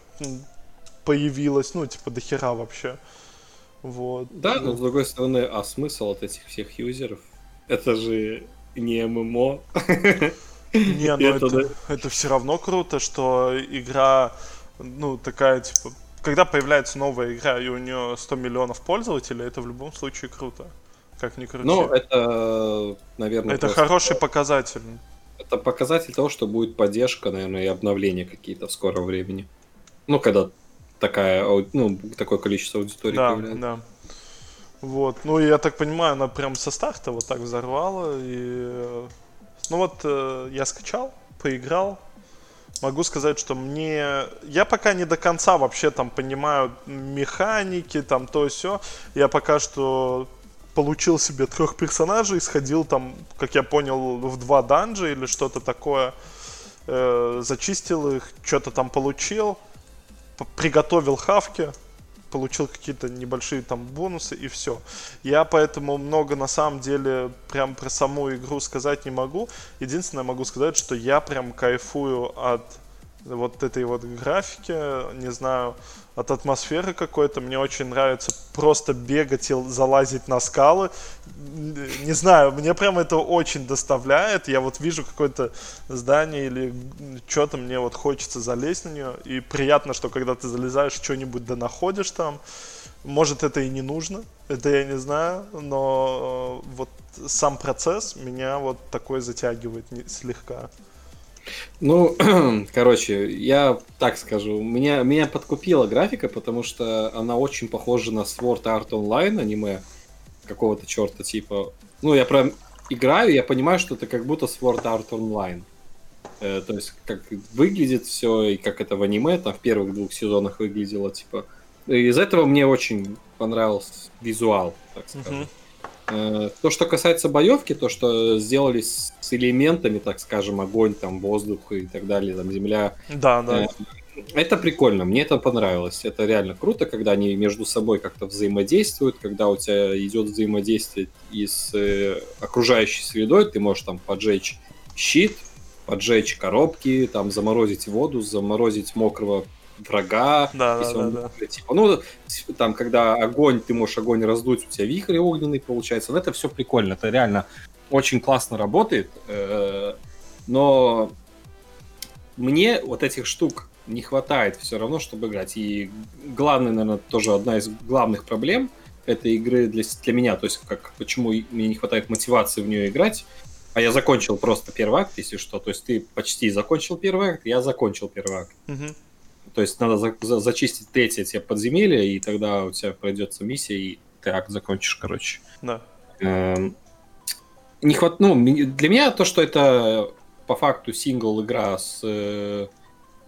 появилось, ну, типа, до хера вообще. Вот. Да, но с другой стороны, а смысл от этих всех юзеров? Это же не ММО. Не, ну это, это, это все равно круто, что игра, ну, такая, типа, когда появляется новая игра, и у нее 100 миллионов пользователей, это в любом случае круто. Как ни крути. Ну, это, наверное... Это хороший показатель. Это показатель того, что будет поддержка, наверное, и обновления какие-то в скором времени. Ну, когда такая, ну, такое количество аудитории да, появляется. Да, Вот, ну, я так понимаю, она прям со старта вот так взорвала, и... Ну вот, э, я скачал, поиграл, могу сказать, что мне... Я пока не до конца вообще там понимаю механики, там то все. Я пока что получил себе трех персонажей, сходил там, как я понял, в два данжа или что-то такое, э, зачистил их, что-то там получил, приготовил хавки, получил какие-то небольшие там бонусы и все. Я поэтому много на самом деле прям про саму игру сказать не могу. Единственное могу сказать, что я прям кайфую от вот этой вот графики, не знаю, от атмосферы какой-то. Мне очень нравится просто бегать и залазить на скалы. Не знаю, мне прям это очень доставляет. Я вот вижу какое-то здание или что-то, мне вот хочется залезть на нее. И приятно, что когда ты залезаешь, что-нибудь да находишь там. Может, это и не нужно, это я не знаю, но э, вот сам процесс меня вот такой затягивает слегка. Ну, короче, я так скажу. Меня, меня подкупила графика, потому что она очень похожа на Sword Art Online аниме какого-то черта типа. Ну, я прям играю, я понимаю, что это как будто Sword Art Online. Э, то есть, как выглядит все, и как это в аниме, там в первых двух сезонах выглядело, типа. Из этого мне очень понравился визуал, так скажем. Uh-huh. Э, то, что касается боевки, то, что сделали с элементами, так скажем, огонь, там, воздух и так далее, там, земля. Да, да. Э, это прикольно, мне это понравилось. Это реально круто, когда они между собой как-то взаимодействуют, когда у тебя идет взаимодействие и с э, окружающей средой, ты можешь там поджечь щит, поджечь коробки, там заморозить воду, заморозить мокрого врага. Да, да, он, да, да. Типа, ну, там, когда огонь, ты можешь огонь раздуть, у тебя вихрь огненный получается. Но это все прикольно, это реально очень классно работает. Э, но мне вот этих штук не хватает все равно, чтобы играть. И главное, наверное, тоже одна из главных проблем этой игры для, для меня, то есть как, почему мне не хватает мотивации в нее играть, а я закончил просто первый акт, если что. То есть ты почти закончил первый акт, я закончил первый акт. Угу. То есть надо за, за, зачистить третье тебе подземелье, и тогда у тебя пройдется миссия, и ты акт закончишь, короче. Да. Эм, не хват... ну, для меня то, что это по факту сингл игра с э,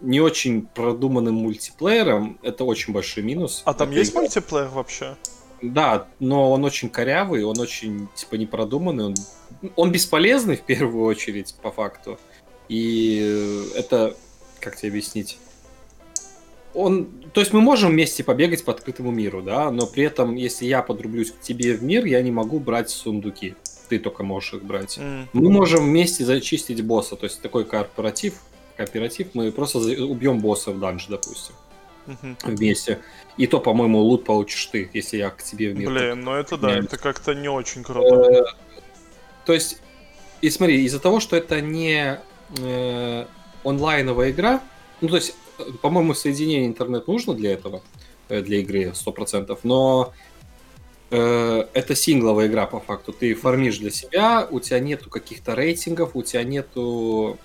не очень продуманным мультиплеером, это очень большой минус. А там есть игра. мультиплеер вообще? Да, но он очень корявый, он очень типа непродуманный, он, он бесполезный в первую очередь по факту. И это, как тебе объяснить? Он, то есть мы можем вместе побегать по открытому миру, да, но при этом, если я подрублюсь к тебе в мир, я не могу брать сундуки. Ты только можешь их брать. Mm. Мы можем вместе зачистить босса, то есть такой корпоратив, кооператив, мы просто убьем босса в данж, допустим. Mm-hmm. Вместе. И то, по-моему, лут получишь ты, если я к тебе в мир. Блин, ну это да, это как-то не очень круто. Э, то есть, и смотри, из-за того, что это не э, онлайновая игра, ну то есть по-моему, соединение интернет нужно для этого, э, для игры 100%, но э, это сингловая игра по факту. Ты фармишь для себя, у тебя нету каких-то рейтингов, у тебя нету...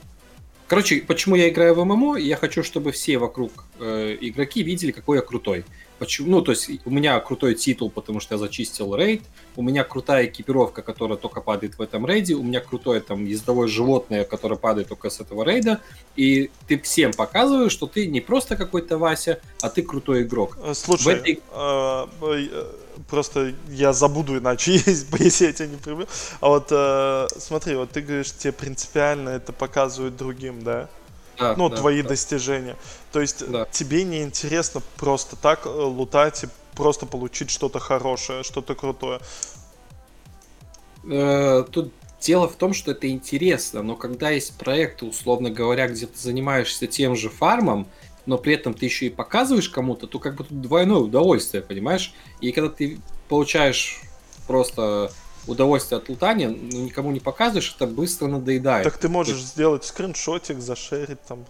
Короче, почему я играю в ММО? Я хочу, чтобы все вокруг э, игроки видели, какой я крутой. Почему? Ну, то есть у меня крутой титул, потому что я зачистил рейд, у меня крутая экипировка, которая только падает в этом рейде, у меня крутое там ездовое животное, которое падает только с этого рейда, и ты всем показываешь, что ты не просто какой-то Вася, а ты крутой игрок. Э, слушай, этой... э, э, просто я забуду иначе, если я тебя не прибью. А вот э, смотри, вот ты говоришь, тебе принципиально это показывают другим, да? Да, ну, да, твои да. достижения. То есть да. тебе не интересно просто так э, лутать и просто получить что-то хорошее, что-то крутое. Э, тут дело в том, что это интересно, но когда есть проекты, условно говоря, где ты занимаешься тем же фармом, но при этом ты еще и показываешь кому-то, то как бы тут двойное удовольствие, понимаешь? И когда ты получаешь просто удовольствие от лутания, но никому не показываешь, это быстро надоедает. Так ты можешь есть... сделать скриншотик, зашерить там.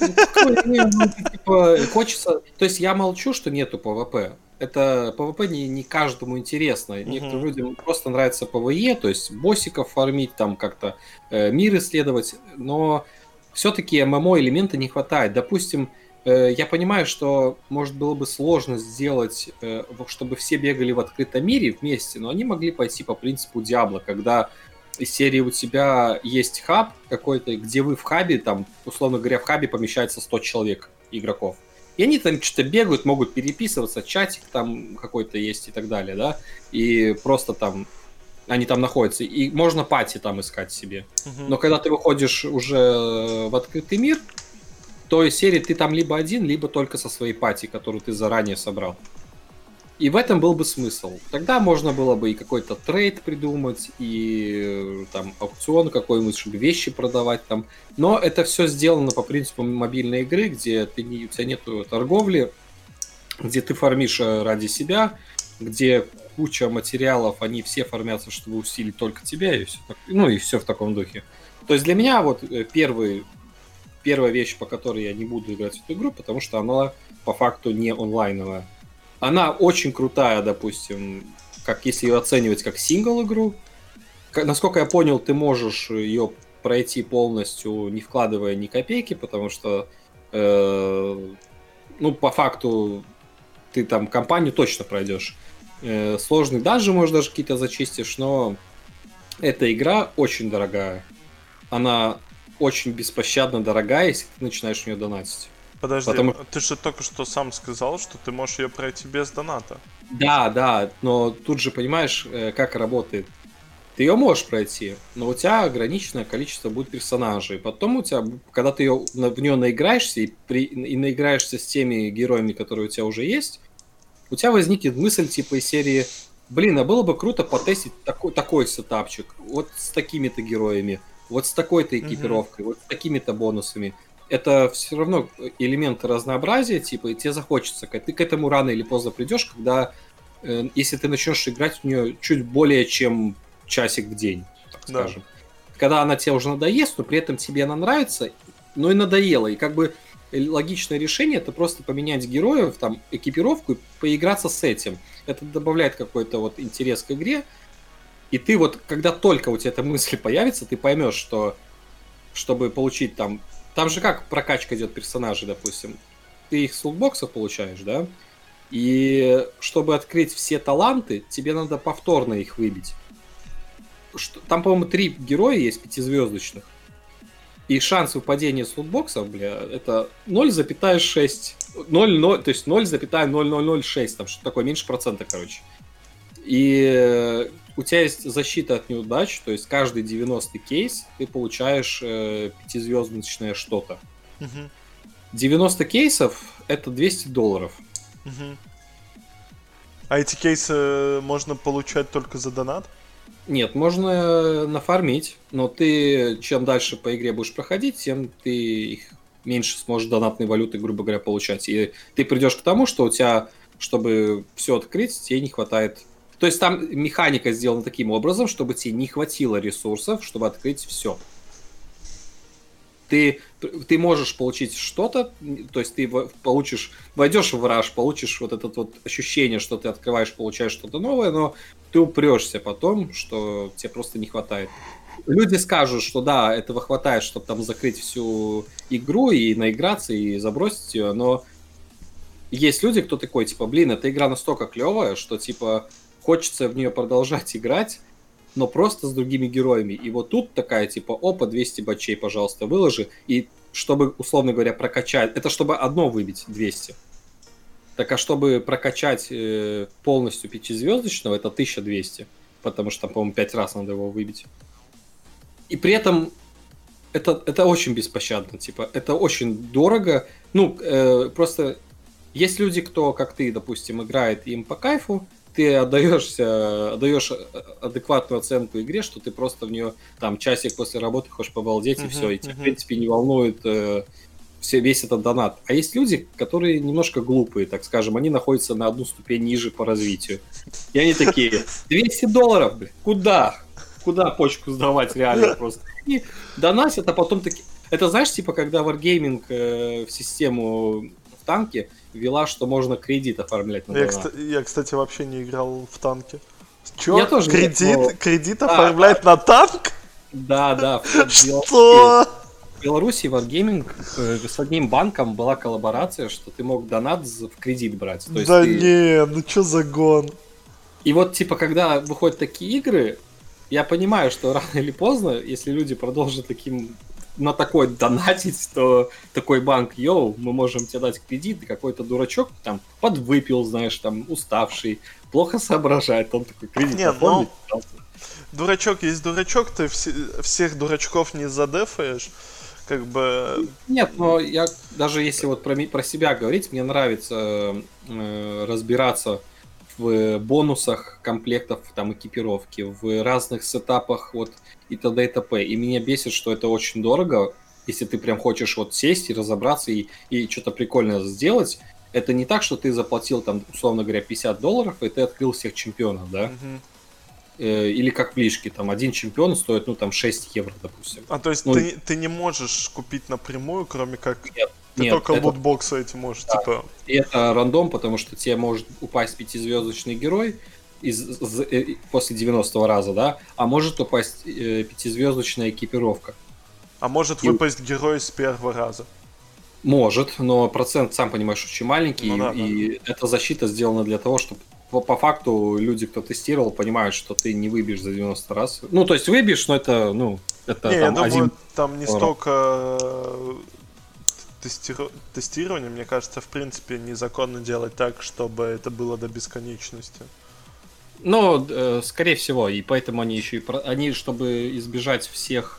Ну, ну, типа, хочется... То есть я молчу, что нету PvP. Это PvP не, не каждому интересно. Некоторым людям просто нравится PvE, то есть боссиков фармить, там как-то э, мир исследовать, но все-таки MMO элемента не хватает. Допустим, я понимаю, что, может, было бы сложно сделать, э, чтобы все бегали в открытом мире вместе, но они могли пойти по принципу Diablo, когда из серии у тебя есть хаб какой-то, где вы в хабе, там, условно говоря, в хабе помещается 100 человек игроков. И они там что-то бегают, могут переписываться, чатик там какой-то есть и так далее, да, и просто там они там находятся, и можно пати там искать себе. Угу. Но когда ты выходишь уже в открытый мир, то из серии ты там либо один, либо только со своей пати, которую ты заранее собрал. И в этом был бы смысл. Тогда можно было бы и какой-то трейд придумать, и там аукцион какой-нибудь, чтобы вещи продавать там. Но это все сделано по принципу мобильной игры, где ты у тебя нет торговли, где ты фармишь э, ради себя, где куча материалов, они все формятся, чтобы усилить только тебя, и все, ну и все в таком духе. То есть для меня вот э, первый, первая вещь, по которой я не буду играть в эту игру, потому что она по факту не онлайновая она очень крутая, допустим, как если ее оценивать как сингл игру. Насколько я понял, ты можешь ее пройти полностью, не вкладывая ни копейки, потому что, э, ну, по факту, ты там компанию точно пройдешь. Э, сложный даже, может, даже какие-то зачистишь, но эта игра очень дорогая. Она очень беспощадно дорогая, если ты начинаешь в нее донатить. Подожди, Потому... ты же только что сам сказал, что ты можешь ее пройти без доната. Да, да, но тут же понимаешь, э, как работает. Ты ее можешь пройти, но у тебя ограниченное количество будет персонажей. Потом у тебя, когда ты ее, в нее наиграешься и, при, и наиграешься с теми героями, которые у тебя уже есть, у тебя возникнет мысль типа из серии Блин, а было бы круто потестить такой, такой сетапчик. Вот с такими-то героями, вот с такой-то экипировкой, mm-hmm. вот с такими-то бонусами это все равно элементы разнообразия, типа, и тебе захочется. Ты к этому рано или поздно придешь, когда, э, если ты начнешь играть в нее чуть более чем часик в день, так да. скажем. Когда она тебе уже надоест, но при этом тебе она нравится, но и надоела. И как бы логичное решение это просто поменять героев, там, экипировку и поиграться с этим. Это добавляет какой-то вот интерес к игре. И ты вот, когда только у тебя эта мысль появится, ты поймешь, что чтобы получить там там же как прокачка идет персонажей, допустим. Ты их с лутбоксов получаешь, да? И чтобы открыть все таланты, тебе надо повторно их выбить. Там, по-моему, три героя есть пятизвездочных. И шанс выпадения с лутбоксов, бля, это 0,6. 0, 0, то есть 0,0006, там что такое, меньше процента, короче. И у тебя есть защита от неудач, то есть каждый 90 кейс ты получаешь э, пятизвездочное что-то. Угу. 90 кейсов это 200 долларов. Угу. А эти кейсы можно получать только за донат? Нет, можно э, нафармить, но ты чем дальше по игре будешь проходить, тем ты их меньше сможешь донатной валюты, грубо говоря, получать. И ты придешь к тому, что у тебя, чтобы все открыть, тебе не хватает то есть там механика сделана таким образом, чтобы тебе не хватило ресурсов, чтобы открыть все. Ты, ты можешь получить что-то, то есть ты получишь, войдешь в раш, получишь вот это вот ощущение, что ты открываешь, получаешь что-то новое, но ты упрешься потом, что тебе просто не хватает. Люди скажут, что да, этого хватает, чтобы там закрыть всю игру и наиграться, и забросить ее, но есть люди, кто такой, типа, блин, эта игра настолько клевая, что, типа, хочется в нее продолжать играть, но просто с другими героями. И вот тут такая типа, опа, 200 бачей, пожалуйста, выложи. И чтобы, условно говоря, прокачать, это чтобы одно выбить 200. Так а чтобы прокачать э, полностью пятизвездочного, это 1200. Потому что там, по-моему, 5 раз надо его выбить. И при этом это, это очень беспощадно, типа, это очень дорого. Ну, э, просто есть люди, кто, как ты, допустим, играет им по кайфу, ты отдаешься, отдаешь адекватную оценку игре, что ты просто в нее там часик после работы хочешь побалдеть uh-huh, и все, и тебя, uh-huh. в принципе, не волнует э, все, весь этот донат. А есть люди, которые немножко глупые, так скажем, они находятся на одну ступень ниже по развитию. И они такие, 200 долларов, блин, куда? Куда почку сдавать реально просто? И донатят, а потом такие... Это знаешь, типа, когда Wargaming э, в систему танке ввела, что можно кредит оформлять на я, кстати, я, кстати, вообще не играл в танки. Че? Я тоже кредит, но... кредит а, оформлять а, на танк? Да, да. Что? В Беларуси Wargaming э, с одним банком была коллаборация, что ты мог донат в кредит брать. То есть да ты... не, ну что за гон? И вот, типа, когда выходят такие игры, я понимаю, что рано или поздно, если люди продолжат таким на такой донатить, то такой банк, йоу, мы можем тебе дать кредит, и какой-то дурачок там подвыпил, знаешь, там уставший, плохо соображает, он такой кредит Нет, ну, дурачок есть дурачок, ты все, всех дурачков не задефаешь, как бы... Нет, но я даже если вот про, про себя говорить, мне нравится э, разбираться в бонусах комплектов там экипировки, в разных сетапах вот и т.д. и т.п. И меня бесит, что это очень дорого, если ты прям хочешь вот сесть и разобраться и, и что-то прикольное сделать. Это не так, что ты заплатил там, условно говоря, 50 долларов, и ты открыл всех чемпионов, да? Э, или как плишки, там один чемпион стоит, ну там 6 евро, допустим. А то есть Ну, ты, ты не можешь купить напрямую, кроме как... Нет, Ты нет, только это- лутбоксы эти можешь, типа... И это рандом, потому что тебе может упасть пятизвездочный герой из, з- э, после 90 раза, да, а может упасть э, пятизвездочная экипировка. А может И- выпасть герой с первого раза. Может, но процент, сам понимаешь, очень маленький, Ну да, и эта защита сделана для того, чтобы по, по факту люди, кто тестировал, понимают, что ты не выбьешь за 90 раз. Ну, то есть выбьешь, но это, ну, это не, я там думаю, один... там не столько э, тестиро- тестирования, мне кажется, в принципе, незаконно делать так, чтобы это было до бесконечности. Ну, э, скорее всего, и поэтому они еще и... про- Они, чтобы избежать всех,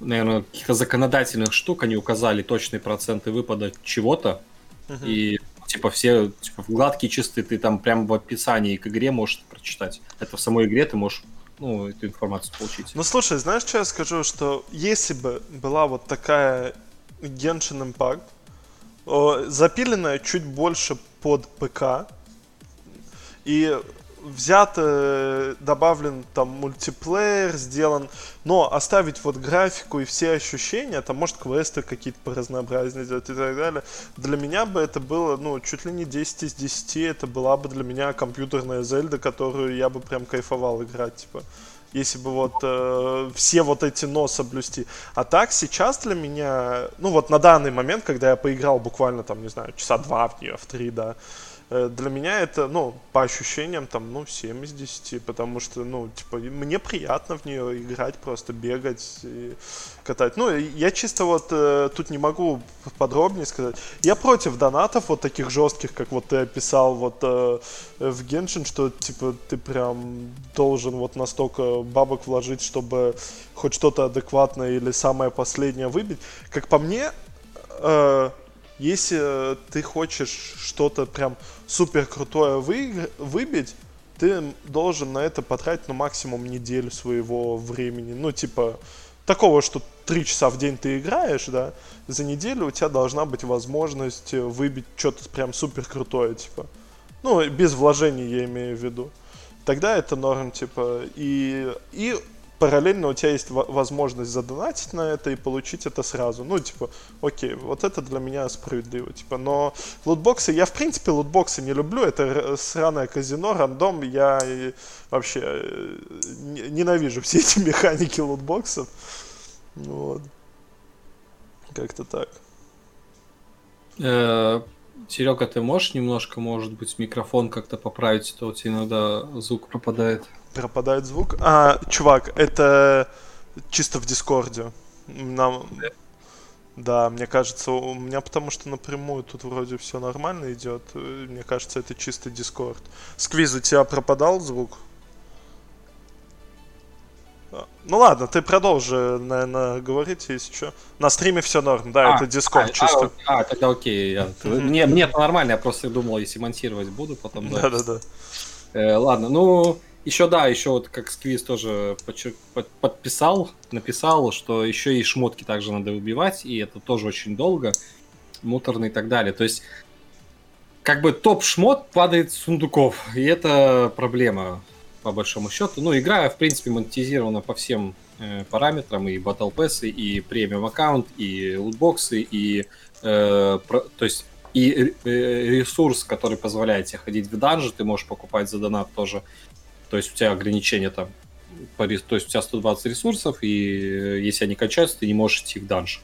наверное, каких-то законодательных штук, они указали точные проценты выпада чего-то, Мгм. и типа все типа, гладкие чистые ты там прям в описании к игре можешь прочитать. Это в самой игре ты можешь ну, эту информацию получить. Ну слушай, знаешь, что я скажу, что если бы была вот такая Genshin Impact, запиленная чуть больше под ПК, и взят, э, добавлен там мультиплеер, сделан, но оставить вот графику и все ощущения, там может квесты какие-то поразнообразнее сделать и так далее, для меня бы это было, ну, чуть ли не 10 из 10, это была бы для меня компьютерная Зельда, которую я бы прям кайфовал играть, типа если бы вот э, все вот эти но соблюсти. А так сейчас для меня, ну вот на данный момент, когда я поиграл буквально там, не знаю, часа два в нее, в три, да, э, для меня это, ну, по ощущениям, там, ну, 7 из 10, потому что, ну, типа, мне приятно в нее играть, просто бегать и катать. Ну, я чисто вот э, тут не могу подробнее сказать. Я против донатов вот таких жестких, как вот ты описал вот э, в Genshin, что, типа, ты прям должен вот настолько бабок вложить, чтобы хоть что-то адекватное или самое последнее выбить. Как по мне, э, если э, ты хочешь что-то прям супер крутое выигр- выбить, ты должен на это потратить ну максимум неделю своего времени. Ну, типа, такого, что три часа в день ты играешь, да, за неделю у тебя должна быть возможность э, выбить что-то прям супер крутое, типа. Ну, без вложений я имею в виду. Тогда это норм, типа, и, и параллельно у тебя есть во- возможность задонатить на это и получить это сразу. Ну, типа, окей, вот это для меня справедливо, типа, но лутбоксы, я в принципе лутбоксы не люблю, это сраное казино, рандом, я вообще э, не- ненавижу все эти механики лутбоксов. Вот. Как-то так. Серега, ты можешь немножко, может быть, микрофон как-то поправить, а то у тебя иногда звук пропадает. Пропадает звук. А, чувак, это чисто в Discord е. Нам... Да, мне кажется, у меня потому что напрямую тут вроде все нормально идет. Мне кажется, это чисто Discord. Сквиз, у тебя пропадал звук? Ну ладно, ты продолжи, наверное, говорить, если что. На стриме все норм, да, А, это Discord а, чисто. А, а, тогда окей. я-. Мне, мне это нормально, я просто думал, если монтировать буду, потом... да. Да-да-да. Э, ладно, ну, еще да, еще вот как Сквиз тоже подчер- под- подписал, написал, что еще и шмотки также надо убивать, и это тоже очень долго, муторно и так далее. То есть, как бы топ-шмот падает с сундуков, и это проблема, по большому счету. Ну, игра, в принципе, монетизирована по всем э, параметрам, и Battle Pass, и премиум аккаунт, и лутбоксы, и, э, про- то есть, и э, ресурс, который позволяет тебе ходить в данжи, ты можешь покупать за донат тоже. То есть у тебя ограничения там, по то есть у тебя 120 ресурсов, и э, если они кончаются, ты не можешь идти в данж.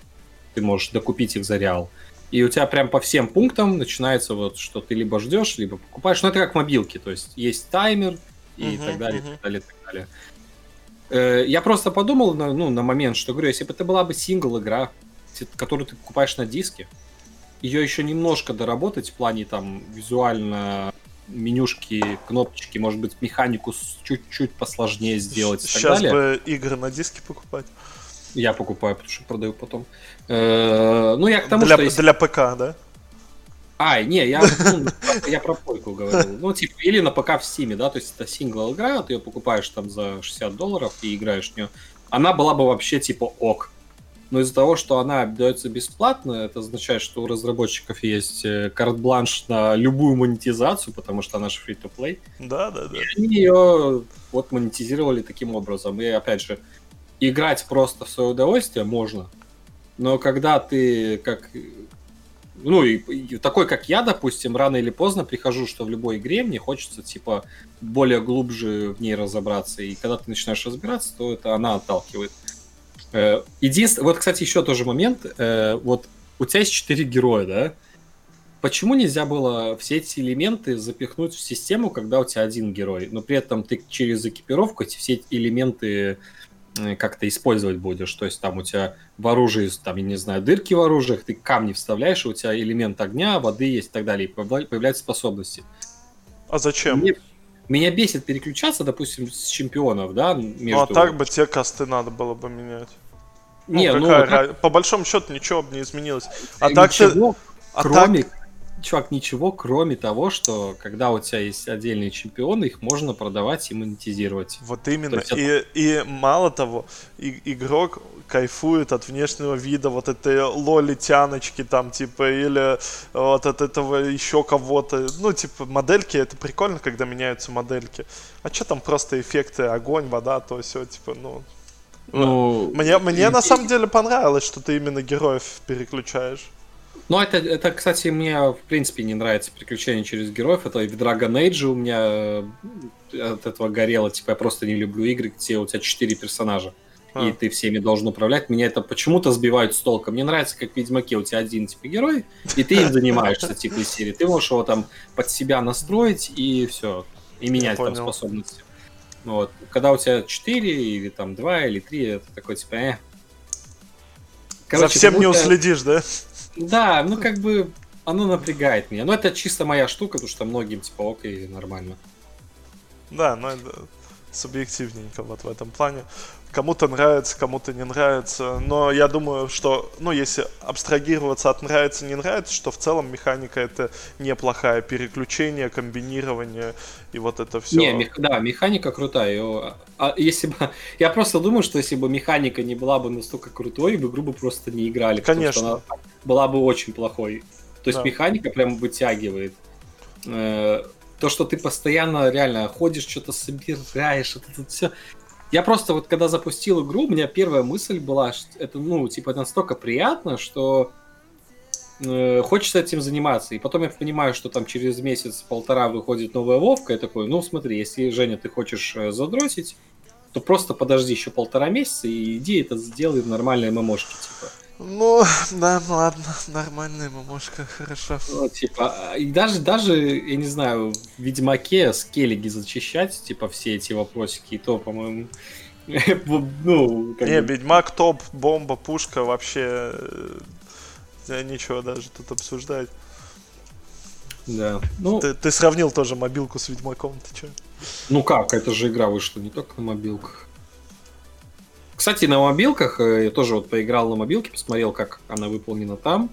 Ты можешь докупить их за реал. И у тебя прям по всем пунктам начинается вот, что ты либо ждешь, либо покупаешь. Ну, это как в мобилке, то есть есть таймер, и так далее, и так далее, так далее. Э, я просто подумал на, ну, на момент, что говорю, если бы это была бы сингл игра, которую ты покупаешь на диске, ее еще немножко доработать в плане там визуально менюшки, кнопочки, может быть, механику чуть-чуть посложнее сделать и так Сейчас далее. бы игры на диске покупать. Я покупаю, потому что продаю потом. Э, ну, я к тому, для, что... Если... Для ПК, да? А, не, я, ну, я про пойку говорил. Ну, типа, или на ПК в Стиме, да, то есть это сингл игра, ты ее покупаешь там за 60 долларов и играешь в нее. Она была бы вообще типа ок. Но из-за того, что она дается бесплатно, это означает, что у разработчиков есть э, карт-бланш на любую монетизацию, потому что она же free-to-play. Да, да, да. И они ее вот монетизировали таким образом. И опять же, играть просто в свое удовольствие можно, но когда ты как ну и, и такой, как я, допустим, рано или поздно прихожу, что в любой игре мне хочется, типа, более глубже в ней разобраться. И когда ты начинаешь разбираться, то это она отталкивает. Э, единственное, вот, кстати, еще тоже момент. Э, вот у тебя есть четыре героя, да? Почему нельзя было все эти элементы запихнуть в систему, когда у тебя один герой, но при этом ты через экипировку эти все элементы Э, как-то использовать будешь. То есть там у тебя в оружии, там, я не знаю, дырки в оружиях, ты камни вставляешь, у тебя элемент огня, воды есть и так далее, и появляются способности. А зачем? Мне, меня бесит переключаться, допустим, с чемпионов, да, между... Ну, а так бы те касты надо было бы менять. Не, ну, ну как... по большому счету ничего бы не изменилось. А так ты... А кроме, так чувак, ничего, кроме того, что когда у тебя есть отдельные чемпионы, их можно продавать и монетизировать. Вот именно. И, это... и мало того, и, игрок кайфует от внешнего вида вот этой лоли тяночки там, типа, или вот от этого еще кого-то. Ну, типа, модельки, это прикольно, когда меняются модельки. А что там просто эффекты, огонь, вода, то все, типа, ну... Ну, мне, мне и, на самом деле понравилось, что ты именно героев переключаешь. Ну, это, это, кстати, мне в принципе не нравится приключения через героев. Это и в Dragon Age у меня э, от этого горело. Типа, я просто не люблю игры, где у тебя четыре персонажа. А. И ты всеми должен управлять. Меня это почему-то сбивает с толка. Мне нравится, как в Ведьмаке у тебя один типа герой, и ты им занимаешься, типа, из серии. Ты можешь его там под себя настроить и все. И менять там способности. Вот. Когда у тебя 4 или там 2 или 3, это такой типа, э. Короче, За всем не уследишь, да? Да, ну как бы оно напрягает меня. Но это чисто моя штука, потому что многим типа окей, нормально. Да, но это субъективненько вот в этом плане. Кому-то нравится, кому-то не нравится. Но я думаю, что, ну, если абстрагироваться от нравится, не нравится, что в целом механика это неплохая. Переключение, комбинирование и вот это все. Не, мех, да, механика крутая. А если бы, я просто думаю, что если бы механика не была бы настолько крутой, бы игру бы просто не играли. Конечно. Она была бы очень плохой. То есть да. механика прям вытягивает. Э, то, что ты постоянно реально ходишь, что-то собираешь, это тут все. Я просто вот когда запустил игру, у меня первая мысль была, что это, ну, типа, настолько приятно, что э, хочется этим заниматься. И потом я понимаю, что там через месяц-полтора выходит новая Вовка, и такой, ну, смотри, если, Женя, ты хочешь э, задротить, то просто подожди еще полтора месяца и иди это сделай в нормальной ММОшке, типа. Ну, да, ладно, нормальная мамошка, хорошо. Ну, типа, и даже, даже, я не знаю, в Ведьмаке скеллиги зачищать, типа, все эти вопросики, и то, по-моему, ну, как Не, бы... Ведьмак топ, бомба, пушка, вообще, э, ничего даже тут обсуждать. Да. Ну, ты, ты сравнил тоже мобилку с Ведьмаком, ты чё? Ну как, это же игра вышла не только на мобилках. Кстати, на мобилках, э, я тоже вот поиграл на мобилке, посмотрел, как она выполнена там.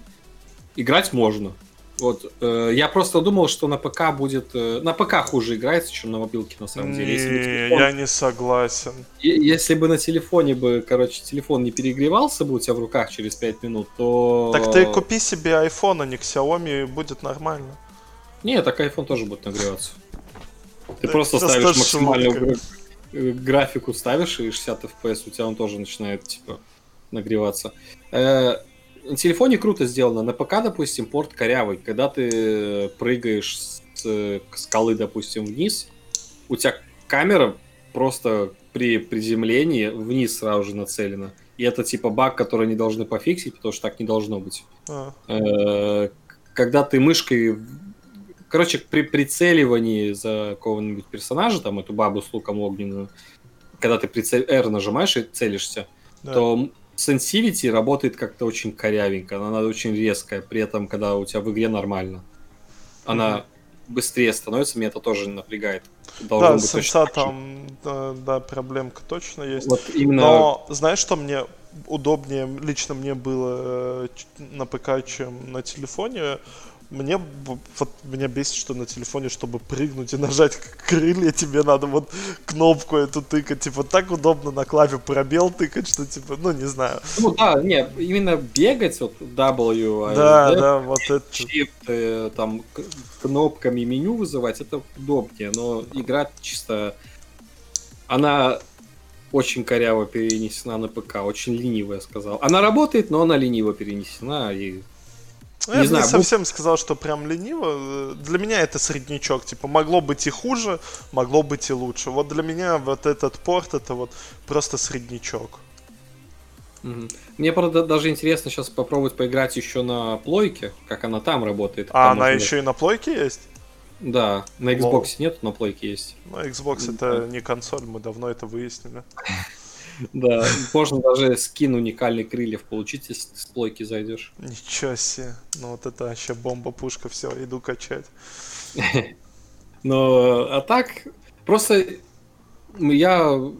Играть можно. Вот, э, я просто думал, что на ПК будет... Э, на ПК хуже играется, чем на мобилке, на самом деле. Если телефон, я не согласен. Если бы на телефоне бы, короче, телефон не перегревался бы у тебя в руках через 5 минут, то... Так ты купи себе iPhone, а не Xiaomi, и будет нормально. Не, так iPhone тоже будет нагреваться. Ты просто ставишь максимальную графику ставишь и 60 FPS, у тебя он тоже начинает, типа, нагреваться. Э, на телефоне круто сделано. На ПК, допустим, порт корявый. Когда ты прыгаешь с скалы, допустим, вниз, у тебя камера просто при приземлении вниз сразу же нацелена. И это типа баг, который они должны пофиксить, потому что так не должно быть. А. Э, когда ты мышкой короче, при прицеливании за какого-нибудь персонажа, там, эту бабу с луком огненную, когда ты прицель R нажимаешь и целишься, да. то Sensivity работает как-то очень корявенько, она очень резкая, при этом, когда у тебя в игре нормально. Она mm быстрее становится, меня это тоже напрягает. Должен да, с сенса там, да, да, проблемка точно есть. Вот именно... Но знаешь, что мне удобнее, лично мне было э, на ПК, чем на телефоне? Мне вот меня бесит, что на телефоне, чтобы прыгнуть и нажать крылья, тебе надо вот кнопку эту тыкать. Типа так удобно на клаве пробел тыкать, что типа, ну не знаю. Ну да, не, именно бегать вот W, а да, да, да вот это. Shift, э, там кнопками меню вызывать, это удобнее, но игра чисто она очень коряво перенесена на ПК, очень ленивая, сказал. Она работает, но она лениво перенесена и ну, не я знаю, не совсем бу... сказал, что прям лениво. Для меня это среднячок. Типа, могло быть и хуже, могло быть и лучше. Вот для меня вот этот порт это вот просто среднячок. Мне, правда, даже интересно сейчас попробовать поиграть еще на плойке, как она там работает. А, она еще и на плойке есть? Да, на Xbox Лол. нет, но плойке есть. Ну, Xbox это не консоль, мы давно это выяснили. Да, можно даже скин уникальных крыльев получить, если с плойки зайдешь. Ничего себе. Ну вот это вообще бомба-пушка, все, иду качать. Но, а так, просто я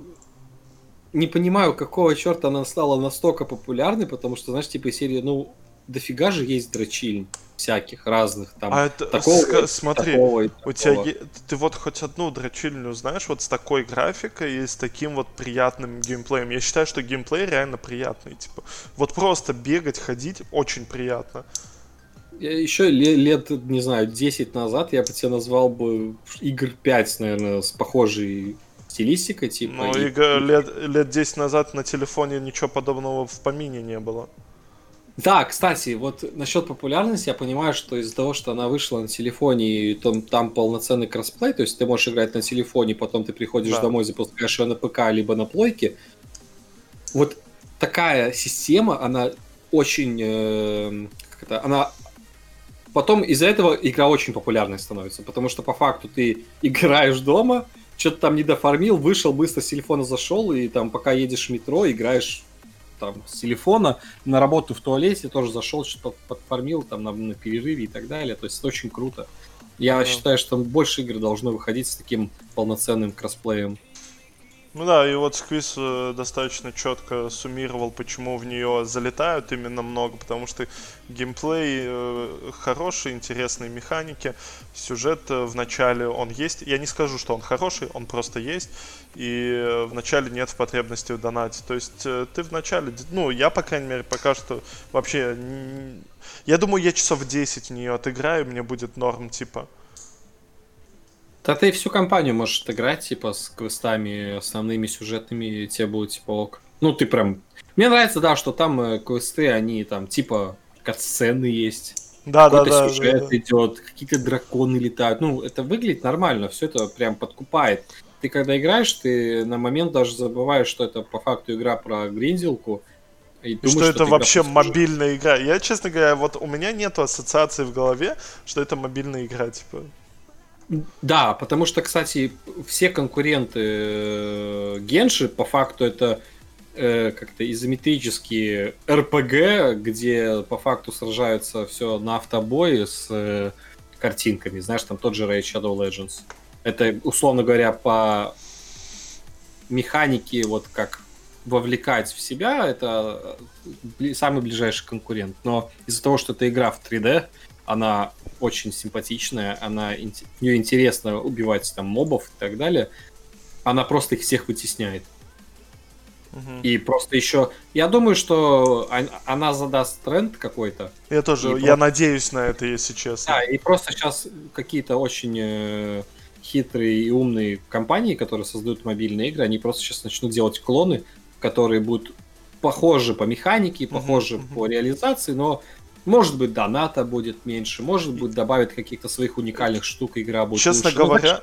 не понимаю, какого черта она стала настолько популярной, потому что, знаешь, типа серии, ну, дофига же есть дрочильн всяких разных там. А это, такого, смотри, такого у такого. тебя ты вот хоть одну дрочильную знаешь вот с такой графикой и с таким вот приятным геймплеем. Я считаю, что геймплей реально приятный, типа. Вот просто бегать, ходить очень приятно. Еще лет, не знаю, 10 назад я бы тебя назвал бы игр 5, наверное, с похожей стилистикой, типа. Ну, и... лет, лет 10 назад на телефоне ничего подобного в помине не было. Да, кстати, вот насчет популярности я понимаю, что из-за того, что она вышла на телефоне, и там, там полноценный кроссплей, то есть ты можешь играть на телефоне, потом ты приходишь да. домой, запускаешь ее на ПК, либо на плойке. Вот такая система, она очень... Э, как это, она потом из-за этого игра очень популярной становится, потому что по факту ты играешь дома, что-то там не дофармил, вышел, быстро с телефона зашел, и там пока едешь в метро, играешь там с телефона, на работу в туалете тоже зашел, что-то подформил там на, на перерыве и так далее. То есть это очень круто. Я да. считаю, что больше игр должно выходить с таким полноценным кроссплеем. Ну да, и вот Сквиз э, достаточно четко суммировал, почему в нее залетают именно много, потому что геймплей э, хороший, интересные механики, сюжет э, в начале он есть. Я не скажу, что он хороший, он просто есть, и в начале нет в потребности в донате. То есть ты в начале, ну, я, по крайней мере, пока что вообще... Я думаю, я часов 10 в нее отыграю, мне будет норм, типа. Да ты всю компанию можешь отыграть, типа, с квестами основными, сюжетными, и тебе будет, типа, ок. Ну, ты прям... Мне нравится, да, что там э, квесты, они там, типа, катсцены есть. Да, да, да. сюжет да, да. идет, какие-то драконы летают. Ну, это выглядит нормально, все это прям подкупает. Ты когда играешь, ты на момент даже забываешь, что это по факту игра про гринзилку. И, и думаешь, что, что это вообще мобильная игра. Я, честно говоря, вот у меня нету ассоциации в голове, что это мобильная игра, типа. Да, потому что, кстати, все конкуренты э, Генши по факту это э, как-то изометрические РПГ, где по факту сражаются все на автобое с э, картинками. Знаешь, там тот же Raid Shadow Legends. Это, условно говоря, по механике, вот как вовлекать в себя, это э, самый ближайший конкурент. Но из-за того, что это игра в 3D, она очень симпатичная, она, в нее интересно убивать там мобов и так далее, она просто их всех вытесняет. И просто еще, я думаю, что она задаст тренд какой-то. Я тоже, я просто... надеюсь на это, если честно. Да, и просто сейчас какие-то очень э, хитрые и умные компании, которые создают мобильные игры, они просто сейчас начнут делать клоны, которые будут похожи по механике, похожи uh-huh, по реализации, но может быть, доната будет меньше, может быть, добавят каких-то своих уникальных штук, игра будет Честно лучше. говоря,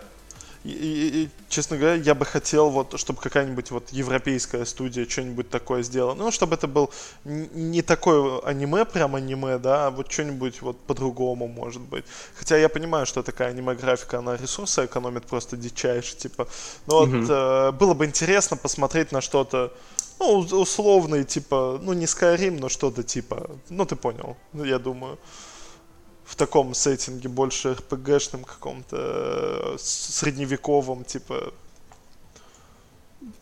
И, и, и, честно говоря, я бы хотел, вот, чтобы какая-нибудь вот европейская студия что-нибудь такое сделала. Ну, чтобы это был не такое аниме, прям аниме, да, а вот что-нибудь вот по-другому, может быть. Хотя я понимаю, что такая аниме-графика, она ресурсы экономит просто дичайше, типа. Но mm-hmm. вот э, было бы интересно посмотреть на что-то, ну, условный, типа, ну, не Skyrim, но что-то типа, ну, ты понял, я думаю в таком сеттинге, больше РПГшным каком-то, э, средневековом, типа.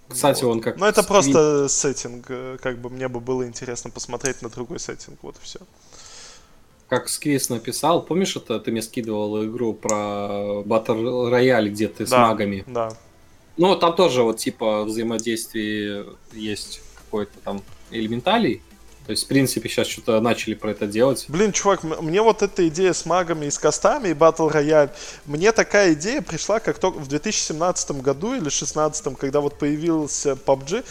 Кстати, вот. он как... Ну, это просто сеттинг, э, как бы мне бы было интересно посмотреть на другой сеттинг, вот и все. Как Сквиз написал, помнишь, это ты мне скидывал игру про Battle Royale, где ты да, с магами? Да. Ну, там тоже вот типа взаимодействие есть какой-то там элементалей, то есть, в принципе, сейчас что-то начали про это делать. Блин, чувак, мне вот эта идея с магами и с костами и Battle Royale, мне такая идея пришла как только в 2017 году или 2016, когда вот появился PUBG,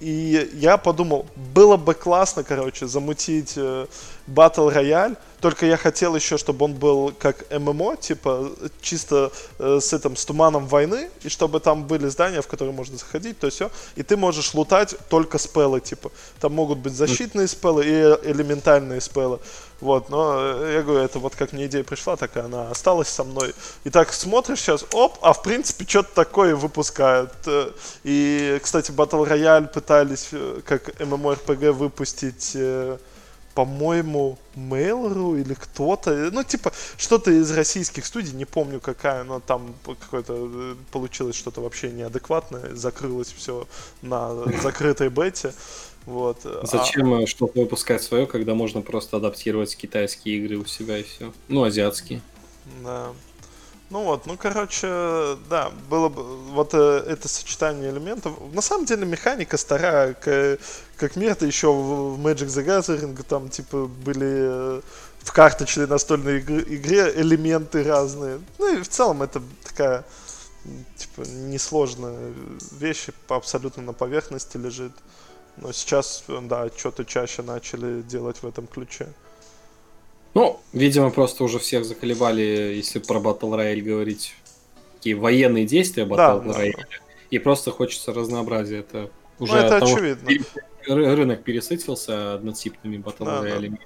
и я подумал, было бы классно, короче, замутить э, Battle Royale, только я хотел еще, чтобы он был как ММО, типа чисто э, с этим, с туманом войны, и чтобы там были здания, в которые можно заходить, то все. И ты можешь лутать только спеллы, типа. Там могут быть защитные спеллы и элементальные спеллы. Вот, но э, я говорю, это вот как мне идея пришла, такая она осталась со мной. И так смотришь сейчас, оп, а в принципе что-то такое выпускают. Э, и, кстати, Battle Royale пытались э, как MMORPG выпустить по-моему, Mail.ru или кто-то, ну, типа, что-то из российских студий, не помню какая, но там какое-то э, получилось что-то вообще неадекватное, закрылось все на закрытой бете. Вот. Зачем а... что-то выпускать свое, когда можно просто адаптировать китайские игры у себя и все? Ну, азиатские. Да. Ну вот, ну короче, да, было бы вот э, это сочетание элементов. На самом деле механика старая, к, как мир-то еще в, в Magic the Gathering там типа были э, в карточной настольной игре, игре элементы разные. Ну и в целом это такая типа несложная вещь, абсолютно на поверхности лежит. Но сейчас, да, что-то чаще начали делать в этом ключе. Ну, видимо, просто уже всех заколебали, если про Battle Royale говорить, такие военные действия Battle да, Royale. Да. И просто хочется разнообразия. Это ну, уже ну, это того, очевидно. рынок пересытился однотипными Battle да, Royale. Да.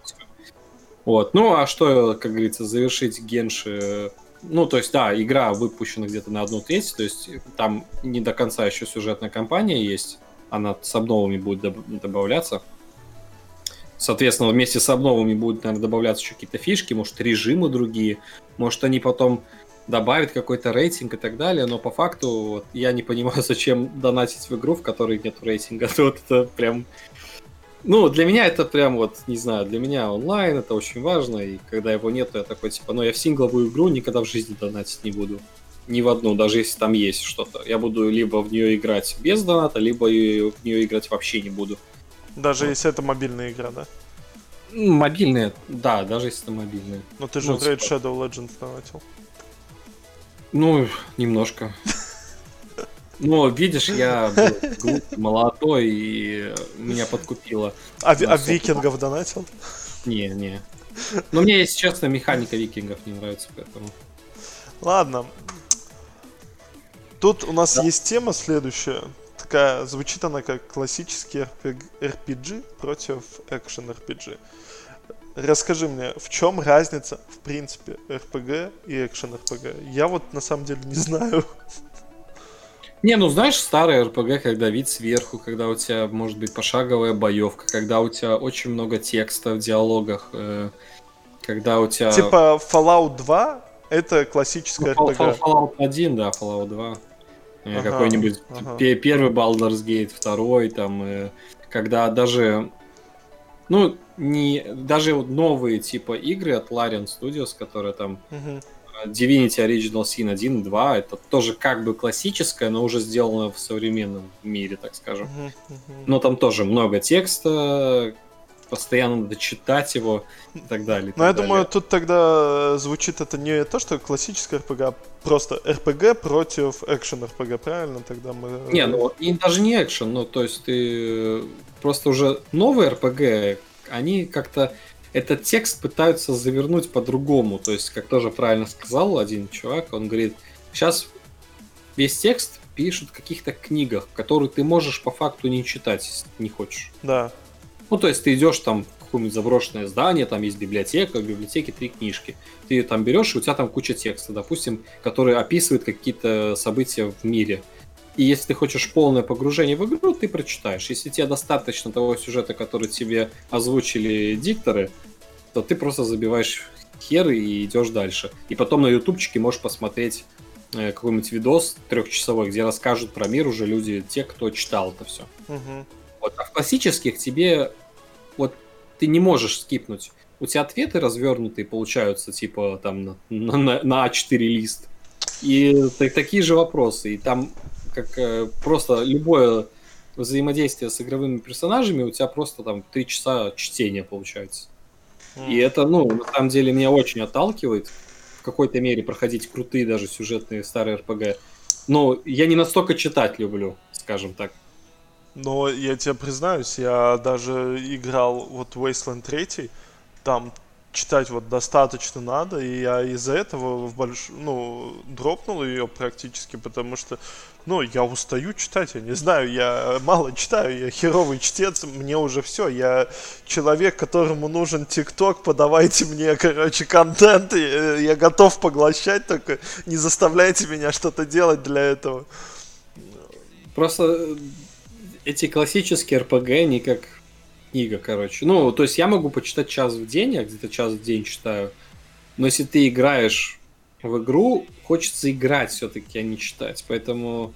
Вот. Ну, а что, как говорится, завершить Генши... Ну, то есть, да, игра выпущена где-то на одну треть, то есть там не до конца еще сюжетная кампания есть, она с обновами будет добавляться. Соответственно, вместе с обновами будут, наверное, добавляться еще какие-то фишки, может, режимы другие, может, они потом добавят какой-то рейтинг и так далее, но по факту вот, я не понимаю, зачем донатить в игру, в которой нет рейтинга. Вот это прям... Ну, для меня это прям вот, не знаю, для меня онлайн это очень важно, и когда его нет, я такой, типа, ну, я в сингловую игру никогда в жизни донатить не буду. Ни в одну, даже если там есть что-то. Я буду либо в нее играть без доната, либо в нее играть вообще не буду. Даже вот. если это мобильная игра, да? Мобильная, да, даже если это мобильная. Но ты же ну, в Raid Shadow Legends донатил. Ну, немножко. Ну, видишь, я был глупый, молодой, и меня подкупило. А, а викингов донатил? Не, не. Но мне, если честно, механика викингов не нравится, поэтому... Ладно. Тут у нас да. есть тема следующая такая, звучит она как классический RPG против экшен RPG. Расскажи мне, в чем разница, в принципе, RPG и экшен RPG? Я вот на самом деле не знаю. Не, ну знаешь, старый RPG, когда вид сверху, когда у тебя может быть пошаговая боевка, когда у тебя очень много текста в диалогах, э, когда у тебя... Типа Fallout 2 это классическая ну, RPG. Fallout 1, да, Fallout 2. Ага, какой-нибудь ага. первый Baldur's Gate, второй, там, э, когда даже, ну, не, даже новые типа игры от Larian Studios, которые там угу. Divinity Original Sin 1 2, это тоже как бы классическое, но уже сделано в современном мире, так скажем. Угу, угу. Но там тоже много текста, постоянно надо читать его и так далее. Ну, я далее. думаю, тут тогда звучит это не то, что классическое RPG, а просто RPG против экшен RPG, правильно? Тогда мы... Не, ну и даже не экшен, ну то есть ты просто уже новые RPG, они как-то этот текст пытаются завернуть по-другому. То есть, как тоже правильно сказал один чувак, он говорит, сейчас весь текст пишут в каких-то книгах, которые ты можешь по факту не читать, если не хочешь. Да. Ну, то есть ты идешь там в какое-нибудь заброшенное здание, там есть библиотека, в библиотеке три книжки. Ты там берешь, и у тебя там куча текста, допустим, который описывает какие-то события в мире. И если ты хочешь полное погружение в игру, ты прочитаешь. Если тебе достаточно того сюжета, который тебе озвучили дикторы, то ты просто забиваешь хер и идешь дальше. И потом на ютубчике можешь посмотреть э, какой-нибудь видос трехчасовой, где расскажут про мир уже люди, те, кто читал это все. Угу. Вот. А в классических тебе вот ты не можешь скипнуть. У тебя ответы развернутые получаются, типа там на, на, на А4 лист. И так, такие же вопросы. И там как э, просто любое взаимодействие с игровыми персонажами, у тебя просто там три часа чтения получается. И это, ну, на самом деле меня очень отталкивает в какой-то мере проходить крутые даже сюжетные старые РПГ. Но я не настолько читать люблю, скажем так. Но я тебе признаюсь, я даже играл вот Wasteland 3, там читать вот достаточно надо, и я из-за этого в больш... ну, дропнул ее практически, потому что, ну, я устаю читать, я не знаю, я мало читаю, я херовый чтец, мне уже все, я человек, которому нужен ТикТок, подавайте мне, короче, контент, и э, я готов поглощать, только не заставляйте меня что-то делать для этого. Просто э, эти классические РПГ, они как книга, короче. Ну, то есть я могу почитать час в день, я где-то час в день читаю. Но если ты играешь в игру, хочется играть все-таки, а не читать. Поэтому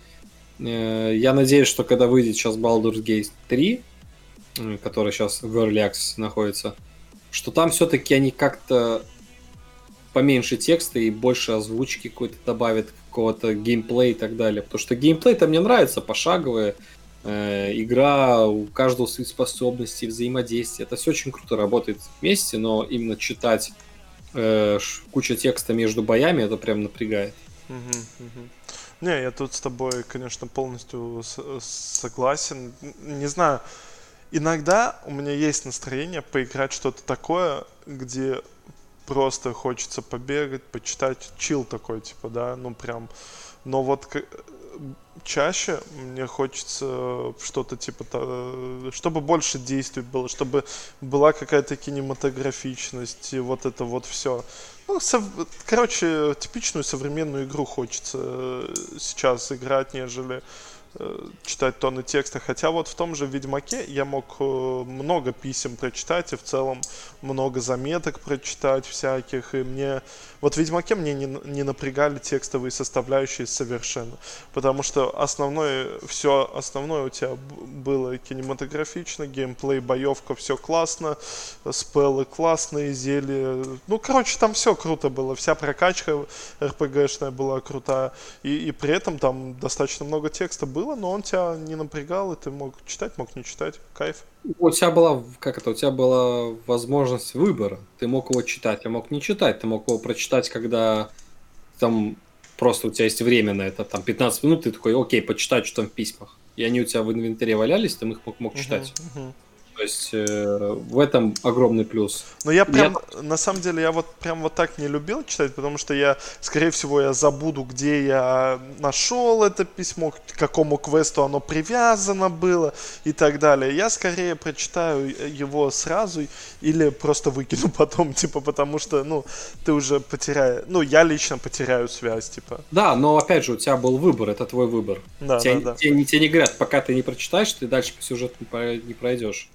э, я надеюсь, что когда выйдет сейчас Baldur's Gate 3, э, который сейчас в Early Access находится, что там все-таки они как-то поменьше текста и больше озвучки какой-то добавят, какого-то геймплея и так далее. Потому что геймплей там мне нравится, пошаговые, игра, у каждого свои способности, взаимодействие. Это все очень круто работает вместе, но именно читать э, куча текста между боями, это прям напрягает. Не, я тут с тобой, конечно, полностью согласен. Не знаю, иногда у меня есть настроение поиграть что-то такое, где просто хочется побегать, почитать, чил такой, типа, да, ну прям. Но вот чаще мне хочется что-то типа, чтобы больше действий было, чтобы была какая-то кинематографичность и вот это вот все. Ну, сов... короче, типичную современную игру хочется э, сейчас играть, нежели читать тонны текста. Хотя вот в том же Ведьмаке я мог э, много писем прочитать и в целом много заметок прочитать всяких. И мне... Вот в Ведьмаке мне не, не напрягали текстовые составляющие совершенно. Потому что основное, все основное у тебя было кинематографично, геймплей, боевка, все классно, спеллы классные, зелья. Ну, короче, там все круто было. Вся прокачка РПГшная была крутая. И, и при этом там достаточно много текста было было, но он тебя не напрягал, и ты мог читать, мог не читать. Кайф. У тебя была, как это, у тебя была возможность выбора. Ты мог его читать, а мог не читать. Ты мог его прочитать, когда там просто у тебя есть время на это, там 15 минут, ты такой, окей, почитать, что там в письмах. И они у тебя в инвентаре валялись, ты их мог, мог читать. Uh-huh, uh-huh. То есть э, в этом огромный плюс. Но я прям, я... на самом деле, я вот прям вот так не любил читать, потому что я, скорее всего, я забуду, где я нашел это письмо, к какому квесту оно привязано было и так далее. Я скорее прочитаю его сразу или просто выкину потом, типа, потому что, ну, ты уже потеряешь, ну, я лично потеряю связь, типа. Да, но опять же, у тебя был выбор, это твой выбор. Да, тебе, да, да. Тебе, тебе не говорят, пока ты не прочитаешь, ты дальше по сюжету не пройдешь.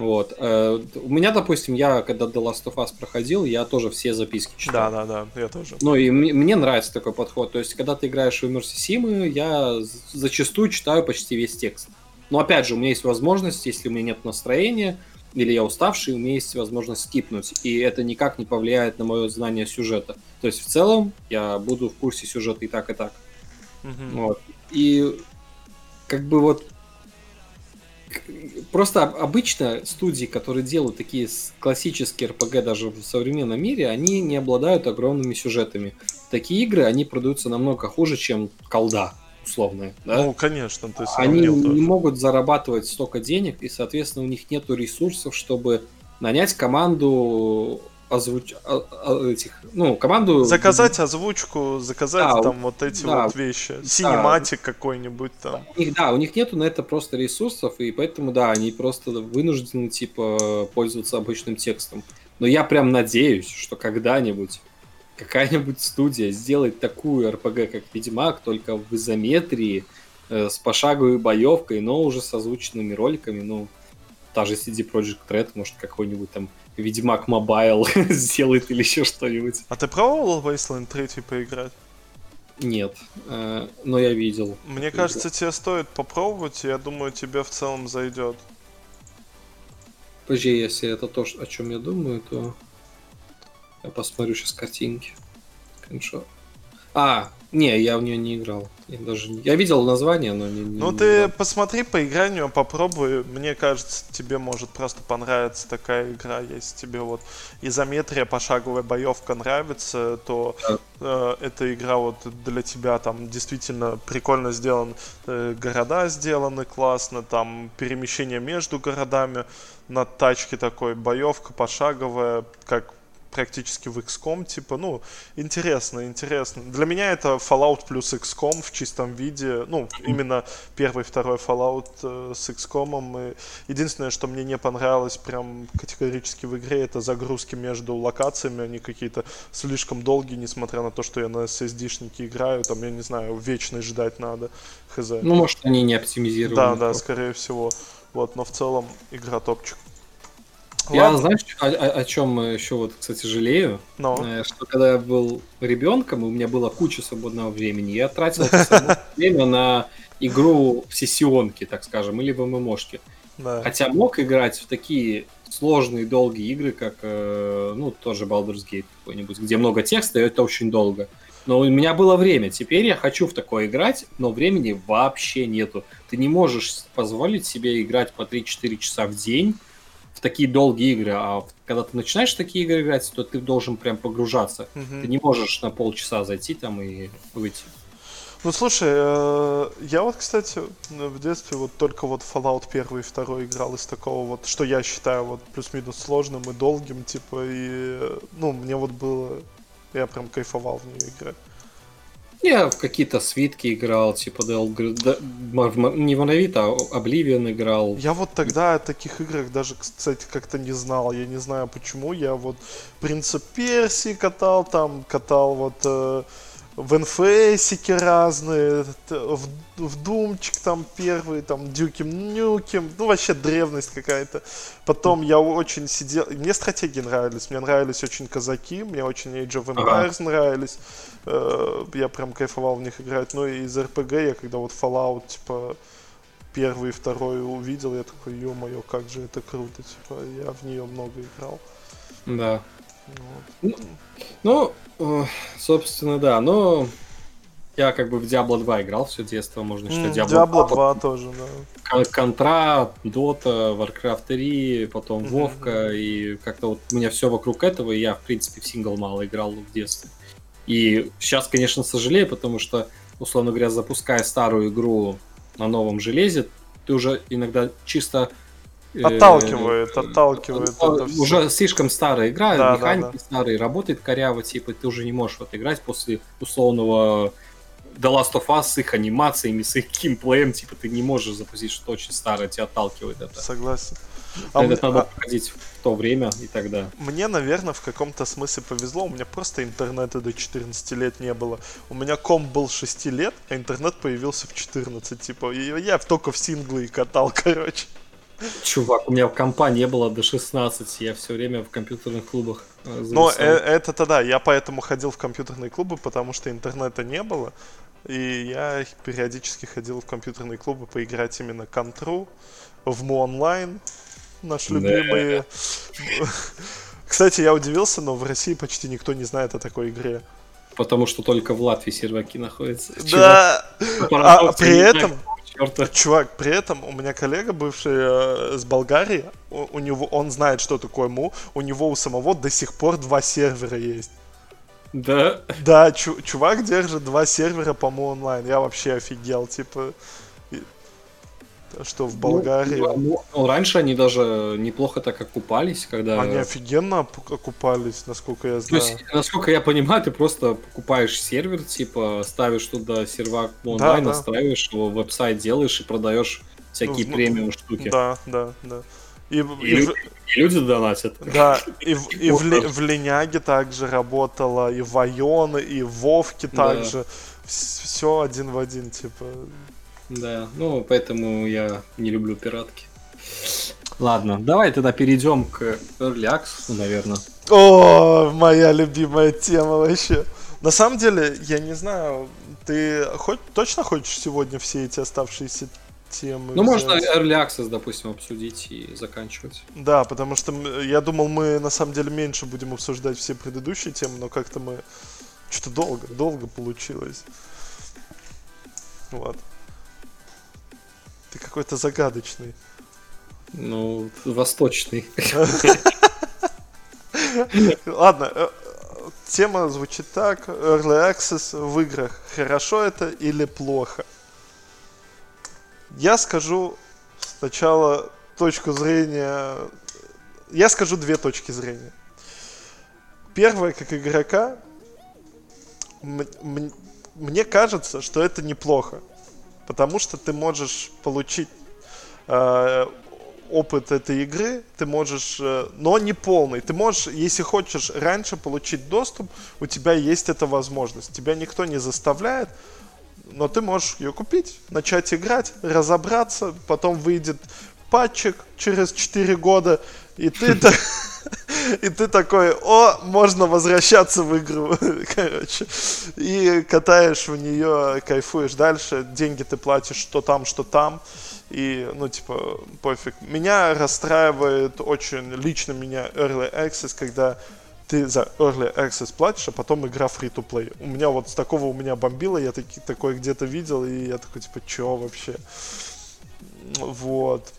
Вот. Э, у меня, допустим, я когда The Last of Us проходил, я тоже все записки читал. Да, да, да, я тоже. Ну и мне, мне нравится такой подход. То есть, когда ты играешь в Immersive Sim, я зачастую читаю почти весь текст. Но опять же, у меня есть возможность, если у меня нет настроения, или я уставший, у меня есть возможность скипнуть. И это никак не повлияет на мое знание сюжета. То есть, в целом, я буду в курсе сюжета и так, и так. Угу. Вот. И как бы вот Просто обычно студии, которые делают такие классические РПГ даже в современном мире, они не обладают огромными сюжетами. Такие игры, они продаются намного хуже, чем колда условная. Да? Ну, конечно, ты Они не тоже. могут зарабатывать столько денег, и, соответственно, у них нет ресурсов, чтобы нанять команду озвуч... а, этих, ну, команду... Заказать озвучку, заказать да, там вот эти да, вот вещи. Синематик да. какой-нибудь там. У них, да, у них нету на это просто ресурсов, и поэтому, да, они просто вынуждены, типа, пользоваться обычным текстом. Но я прям надеюсь, что когда-нибудь какая-нибудь студия сделает такую RPG, как Ведьмак, только в изометрии, э, с пошаговой боевкой, но уже с озвученными роликами, ну, та же CD Projekt Red, может, какой-нибудь там Ведьмак Mobile сделает или еще что-нибудь. А ты пробовал Wasteland 3 поиграть? Нет, э, но я видел. Мне кажется, тебе стоит попробовать, я думаю, тебе в целом зайдет. Подожди, если это то, о чем я думаю, то я посмотрю сейчас картинки. Скриншот. А, не, я в нее не играл. Я даже я видел название, но не. Ну не ты играл. посмотри, поиграй в нее, попробуй. Мне кажется, тебе может просто понравиться такая игра, если тебе вот изометрия, пошаговая боевка нравится, то да. э, эта игра вот для тебя там действительно прикольно сделан, э, города сделаны классно, там перемещение между городами на тачке такой, боевка пошаговая, как практически в XCOM, типа, ну, интересно, интересно. Для меня это Fallout плюс XCOM в чистом виде, ну, именно первый, второй Fallout э, с XCOM. И единственное, что мне не понравилось прям категорически в игре, это загрузки между локациями, они какие-то слишком долгие, несмотря на то, что я на SSD-шнике играю, там, я не знаю, вечно ждать надо, хз. Ну, может, они не оптимизированы. Да, да, скорее всего. Вот, но в целом игра топчик. Я, знаешь, о, о, о чем еще вот, кстати, жалею? Но. Э, что когда я был ребенком, и у меня была куча свободного времени, я тратил время на игру в сессионке, так скажем, или в ММОшке. Да. Хотя мог играть в такие сложные, долгие игры, как, э, ну, тоже Baldur's Gate какой-нибудь, где много текста, и это очень долго. Но у меня было время. Теперь я хочу в такое играть, но времени вообще нету. Ты не можешь позволить себе играть по 3-4 часа в день, в такие долгие игры, а когда ты начинаешь в такие игры играть, то ты должен прям погружаться. Угу. Ты не можешь на полчаса зайти там и выйти. Ну слушай, э, я вот, кстати, в детстве вот только вот Fallout 1 и 2 играл из такого вот, что я считаю вот плюс-минус сложным и долгим, типа, и, ну, мне вот было, я прям кайфовал в нее играть. Я в какие-то свитки играл, типа Del... не в Monolith, а Oblivion играл. Я вот тогда о таких играх даже, кстати, как-то не знал. Я не знаю почему. Я вот Принца Персии катал, там катал вот э, в НФСике разные, в, в Думчик там первый, там Дюким Нюким, ну вообще древность какая-то. Потом я очень сидел, мне стратегии нравились, мне нравились очень казаки, мне очень Age of Empires ага. нравились, э, я прям кайфовал в них играть. Ну и из RPG я когда вот Fallout, типа, первый и второй увидел, я такой, ё-моё, как же это круто, типа, я в нее много играл. Да. Ну, ну, собственно, да, но я как бы в Diablo 2 играл все детство, можно считать. Mm, Diablo, 2, 2 тоже, да. Контра, Dota, Warcraft 3, потом mm-hmm. Вовка, и как-то вот у меня все вокруг этого, и я, в принципе, в сингл мало играл в детстве. И сейчас, конечно, сожалею, потому что, условно говоря, запуская старую игру на новом железе, ты уже иногда чисто Э, отталкивает, отталкивает. Это уже все. слишком старая игра, да, механики да, да. старые, работает коряво, типа ты уже не можешь вот играть после условного The Last of Us с их анимациями, с их геймплеем, типа ты не можешь запустить что-то очень старое, тебя отталкивает это. Согласен. А это надо проходить в то время и тогда. Мне, наверное, в каком-то смысле повезло. У меня просто интернета до 14 лет не было. У меня ком был 6 лет, а интернет появился в 14. Типа, и я только в синглы катал, короче. Чувак, у меня в компа не было до 16, я все время в компьютерных клубах. Э, Но э, это тогда, я поэтому ходил в компьютерные клубы, потому что интернета не было. И я периодически ходил в компьютерные клубы поиграть именно контру, в Му онлайн, наши любимые. Кстати, я удивился, но в России почти никто не знает о такой игре. Потому что только в Латвии серваки находятся. Да, а при этом черта. Чувак, при этом у меня коллега, бывший э, с Болгарии, у, у него, он знает, что такое МУ, у него у самого до сих пор два сервера есть. Да? Да, чу- чувак держит два сервера по МУ онлайн. Я вообще офигел, типа... что в Болгарии... Ну, ну, ну, раньше они даже неплохо так окупались, когда... Они офигенно окупались, насколько я знаю. То есть, насколько я понимаю, ты просто покупаешь сервер, типа, ставишь туда сервак онлайн, да, да. настраиваешь его, веб-сайт делаешь и продаешь всякие ну, премиум штуки. Да, да, да. И, и, и, люди, и люди донатят. Да, и, и в, в Линяге также работала, и в Айон, и в Вовке также. Да. Все один в один, типа. Да, ну поэтому я не люблю пиратки. Ладно, давай тогда перейдем к Early Access, наверное. О, моя любимая тема вообще. На самом деле, я не знаю, ты хоть точно хочешь сегодня все эти оставшиеся темы. Ну, взять. можно Early Access, допустим, обсудить и заканчивать. Да, потому что я думал, мы на самом деле меньше будем обсуждать все предыдущие темы, но как-то мы что-то долго, долго получилось. Вот. Ты какой-то загадочный. Ну, восточный. Ладно, э, тема звучит так. Early Access в играх. Хорошо это или плохо? Я скажу сначала точку зрения... Я скажу две точки зрения. Первая, как игрока, мне кажется, что это неплохо. Потому что ты можешь получить э, опыт этой игры, ты можешь, э, но не полный. Ты можешь, если хочешь раньше получить доступ, у тебя есть эта возможность. Тебя никто не заставляет, но ты можешь ее купить, начать играть, разобраться, потом выйдет патчик через 4 года, и ты, и ты такой, о, можно возвращаться в игру, короче. И катаешь в нее, кайфуешь дальше, деньги ты платишь что там, что там. И, ну, типа, пофиг. Меня расстраивает очень, лично меня Early Access, когда ты за Early Access платишь, а потом игра free-to-play. У меня вот с такого у меня бомбило, я таки, такое где-то видел, и я такой, типа, чё вообще? Вот.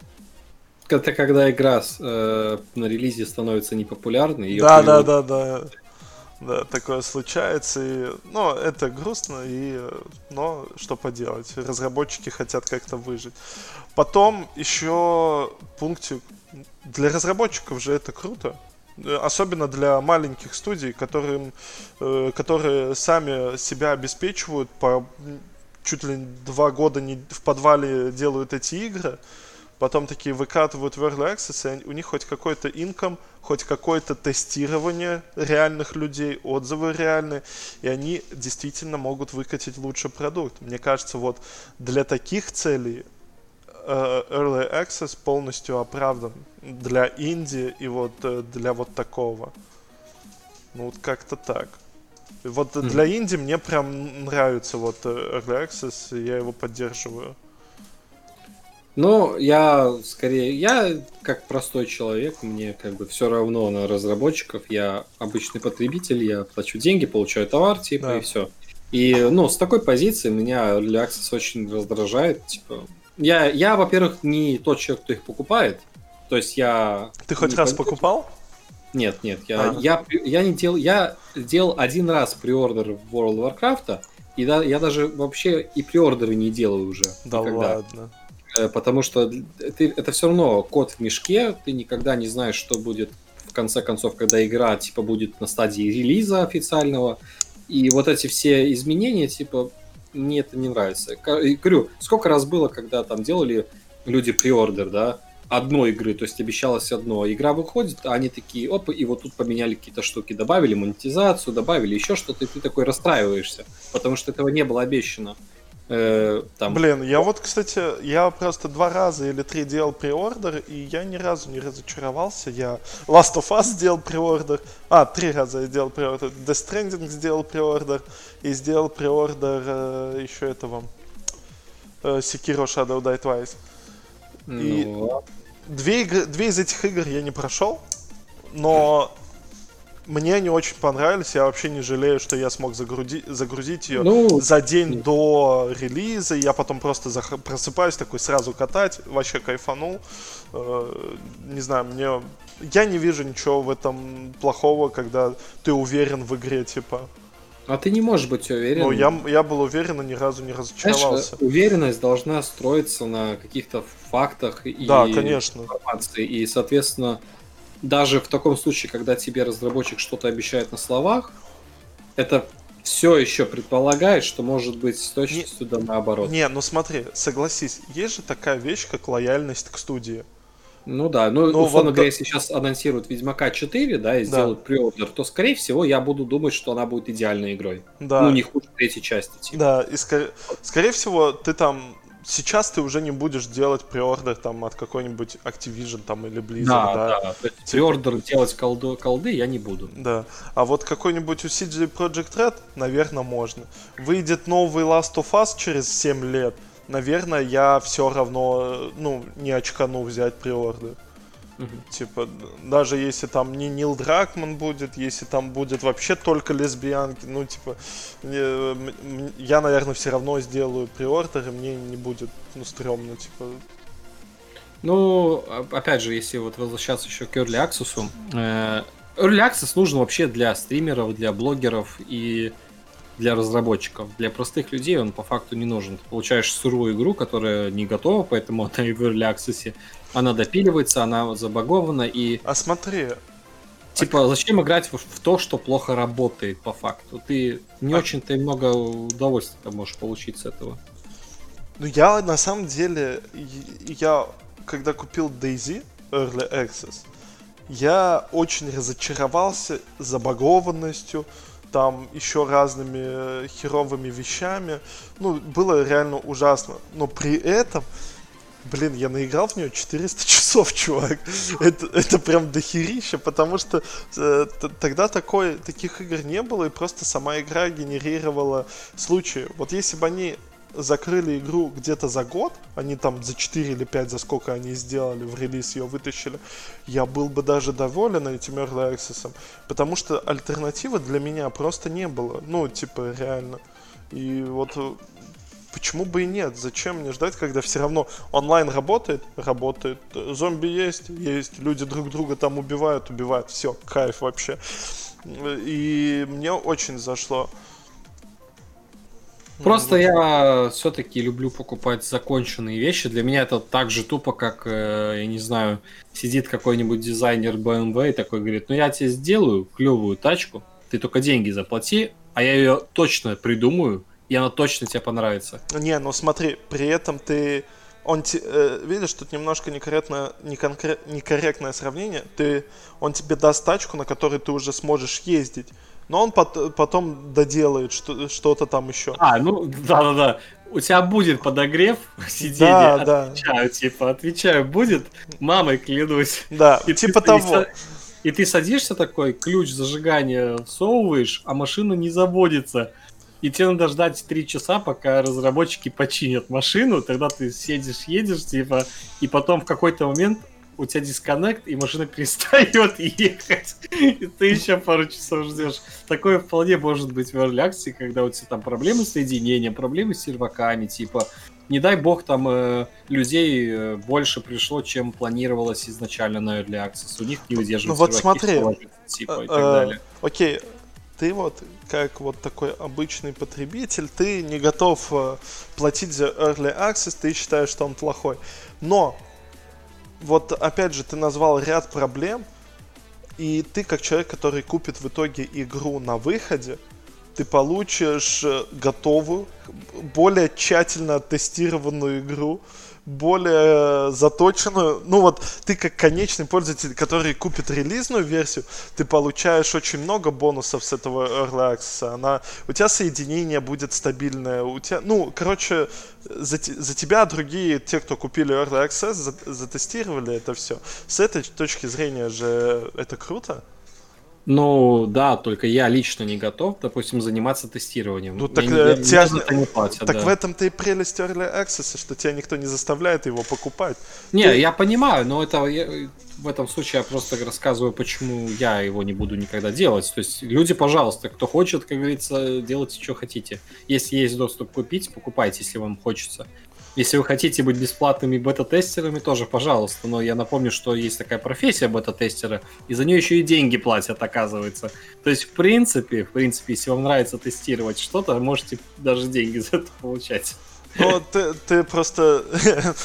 Это когда игра э, на релизе становится непопулярной. Да, да, да, да. Да, такое случается, и, ну, это грустно, и, но что поделать, разработчики хотят как-то выжить. Потом еще пунктик, для разработчиков же это круто, особенно для маленьких студий, которым, э, которые сами себя обеспечивают по чуть ли два года не в подвале делают эти игры, потом такие выкатывают в Early Access, и у них хоть какой-то инком, хоть какое-то тестирование реальных людей, отзывы реальные, и они действительно могут выкатить лучший продукт. Мне кажется, вот для таких целей uh, Early Access полностью оправдан для Индии и вот uh, для вот такого. Ну вот как-то так. Вот mm-hmm. для Инди мне прям нравится вот Early Access, и я его поддерживаю. Ну, я скорее, я как простой человек, мне как бы все равно на разработчиков, я обычный потребитель, я плачу деньги, получаю товар, типа, да. и все. И, ну, с такой позиции меня Early Access очень раздражает, типа, я, я, во-первых, не тот человек, кто их покупает, то есть я... Ты хоть раз покупал? Нет, нет, я, а. я, я не делал, я делал один раз приордер в World of Warcraft, и да, я даже вообще и приордеры не делаю уже. Да никогда. ладно. Э, потому что ты, это все равно код в мешке, ты никогда не знаешь, что будет в конце концов, когда игра типа будет на стадии релиза официального. И вот эти все изменения, типа, мне это не нравится. И говорю, сколько раз было, когда там делали люди приордер, да, одной игры, то есть обещалось одно. Игра выходит, а они такие, оп, и вот тут поменяли какие-то штуки, добавили монетизацию, добавили еще что-то, и ты такой расстраиваешься, потому что этого не было обещано. Э, там... Блин, я вот, кстати, я просто два раза или три делал приордер, и я ни разу не разочаровался. Я Last of Us сделал приордер, а, три раза я делал приордер, Death Stranding сделал приордер, и сделал приордер э, еще этого э, Sekiro Shadow Die Twice. И ну... две, игры, две из этих игр я не прошел, но мне они очень понравились. Я вообще не жалею, что я смог загрузи- загрузить ее ну, за день нет. до релиза. Я потом просто зах- просыпаюсь такой сразу катать. Вообще кайфанул. Э- не знаю, мне... Я не вижу ничего в этом плохого, когда ты уверен в игре, типа. А ты не можешь быть уверен. Ну, я, я был уверен и ни разу не разочаровался. Знаешь, уверенность должна строиться на каких-то фактах и да, конечно. информации. И, соответственно, даже в таком случае, когда тебе разработчик что-то обещает на словах, это все еще предполагает, что может быть с точностью не, да наоборот. Не, ну смотри, согласись, есть же такая вещь, как лояльность к студии. Ну да, ну, ну условно вот, говоря, если сейчас анонсируют Ведьмака 4, да, и сделают да. преордер, то, скорее всего, я буду думать, что она будет идеальной игрой. Да. Ну, не хуже третьей части. Типа. Да, и скорее, скорее всего, ты там сейчас ты уже не будешь делать преордер там от какой-нибудь Activision там или Blizzard, да? Да, да. Типа... преордер делать колду, колды я не буду. Да. А вот какой-нибудь у CG Project Red, наверное, можно. Выйдет новый Last of Us через 7 лет – наверное, я все равно, ну, не очкану взять приорды. Угу. Типа, даже если там не Нил Дракман будет, если там будет вообще только лесбиянки, ну, типа, я, наверное, все равно сделаю приордер, и мне не будет, ну, стрёмно, типа. Ну, опять же, если вот возвращаться еще к Early Access, э, Early Access нужен вообще для стримеров, для блогеров и для разработчиков. Для простых людей он по факту не нужен. Ты получаешь сырую игру, которая не готова, поэтому она и в Early Access. Она допиливается, она забагована и... А смотри... Типа, а... зачем играть в, в то, что плохо работает по факту? Ты не а... очень-то много удовольствия можешь получить с этого. Ну, я на самом деле, я когда купил Daisy Early Access, я очень разочаровался забагованностью, там еще разными э, херовыми вещами. Ну, было реально ужасно. Но при этом, блин, я наиграл в нее 400 часов, чувак. Это, это прям дохерища, потому что э, тогда такой, таких игр не было, и просто сама игра генерировала случаи. Вот если бы они закрыли игру где-то за год, они там за 4 или 5, за сколько они сделали, в релиз ее вытащили, я был бы даже доволен этим Early Access, потому что альтернативы для меня просто не было, ну, типа, реально. И вот э, почему бы и нет? Зачем мне ждать, когда все равно онлайн работает? Работает. Зомби есть? Есть. Люди друг друга там убивают? Убивают. Все, кайф вообще. И мне очень зашло. Просто я все-таки люблю покупать законченные вещи. Для меня это так же тупо, как, э, я не знаю, сидит какой-нибудь дизайнер BMW и такой говорит, ну я тебе сделаю клевую тачку, ты только деньги заплати, а я ее точно придумаю, и она точно тебе понравится. Не, ну смотри, при этом ты... Он те, э, видишь, тут немножко некорректное, неконкре, некорректное сравнение. Ты, он тебе даст тачку, на которой ты уже сможешь ездить но он пот- потом доделает что- что-то там еще. А, ну, да-да-да. У тебя будет подогрев сиденья, да, отвечаю, да. типа, отвечаю, будет, мамой клянусь. Да, и типа ты, того. И, и ты садишься такой, ключ зажигания всовываешь, а машина не заводится. И тебе надо ждать три часа, пока разработчики починят машину, тогда ты сидишь, едешь, типа, и потом в какой-то момент у тебя дисконнект, и машина перестает ехать, и ты еще пару часов ждешь. Такое вполне может быть в Early когда у тебя там проблемы с соединением, проблемы с серваками, типа, не дай бог, там э, людей э, больше пришло, чем планировалось изначально на Early Access. У них не выдерживают Ну вот смотри, типа, и так э, далее. Окей, ты вот как вот такой обычный потребитель, ты не готов э, платить за Early Access, ты считаешь, что он плохой. Но вот опять же ты назвал ряд проблем, и ты как человек, который купит в итоге игру на выходе, ты получишь э, готовую, более тщательно тестированную игру, более заточенную. Ну вот ты как конечный пользователь, который купит релизную версию, ты получаешь очень много бонусов с этого Early Access. Она, у тебя соединение будет стабильное, у тебя, ну, короче, за, за тебя другие, те, кто купили Early Access, затестировали это все. С этой точки зрения же это круто. Ну, да, только я лично не готов, допустим, заниматься тестированием. Ну, так, я, э, тебя, не, не платят, так да. в этом-то и прелесть Early Access, что тебя никто не заставляет его покупать. Не, Ты... я понимаю, но это я, в этом случае я просто рассказываю, почему я его не буду никогда делать. То есть люди, пожалуйста, кто хочет, как говорится, делайте, что хотите. Если есть доступ купить, покупайте, если вам хочется. Если вы хотите быть бесплатными бета-тестерами, тоже пожалуйста. Но я напомню, что есть такая профессия бета-тестера, и за нее еще и деньги платят, оказывается. То есть, в принципе, в принципе, если вам нравится тестировать что-то, можете даже деньги за это получать. Ну, ты, ты просто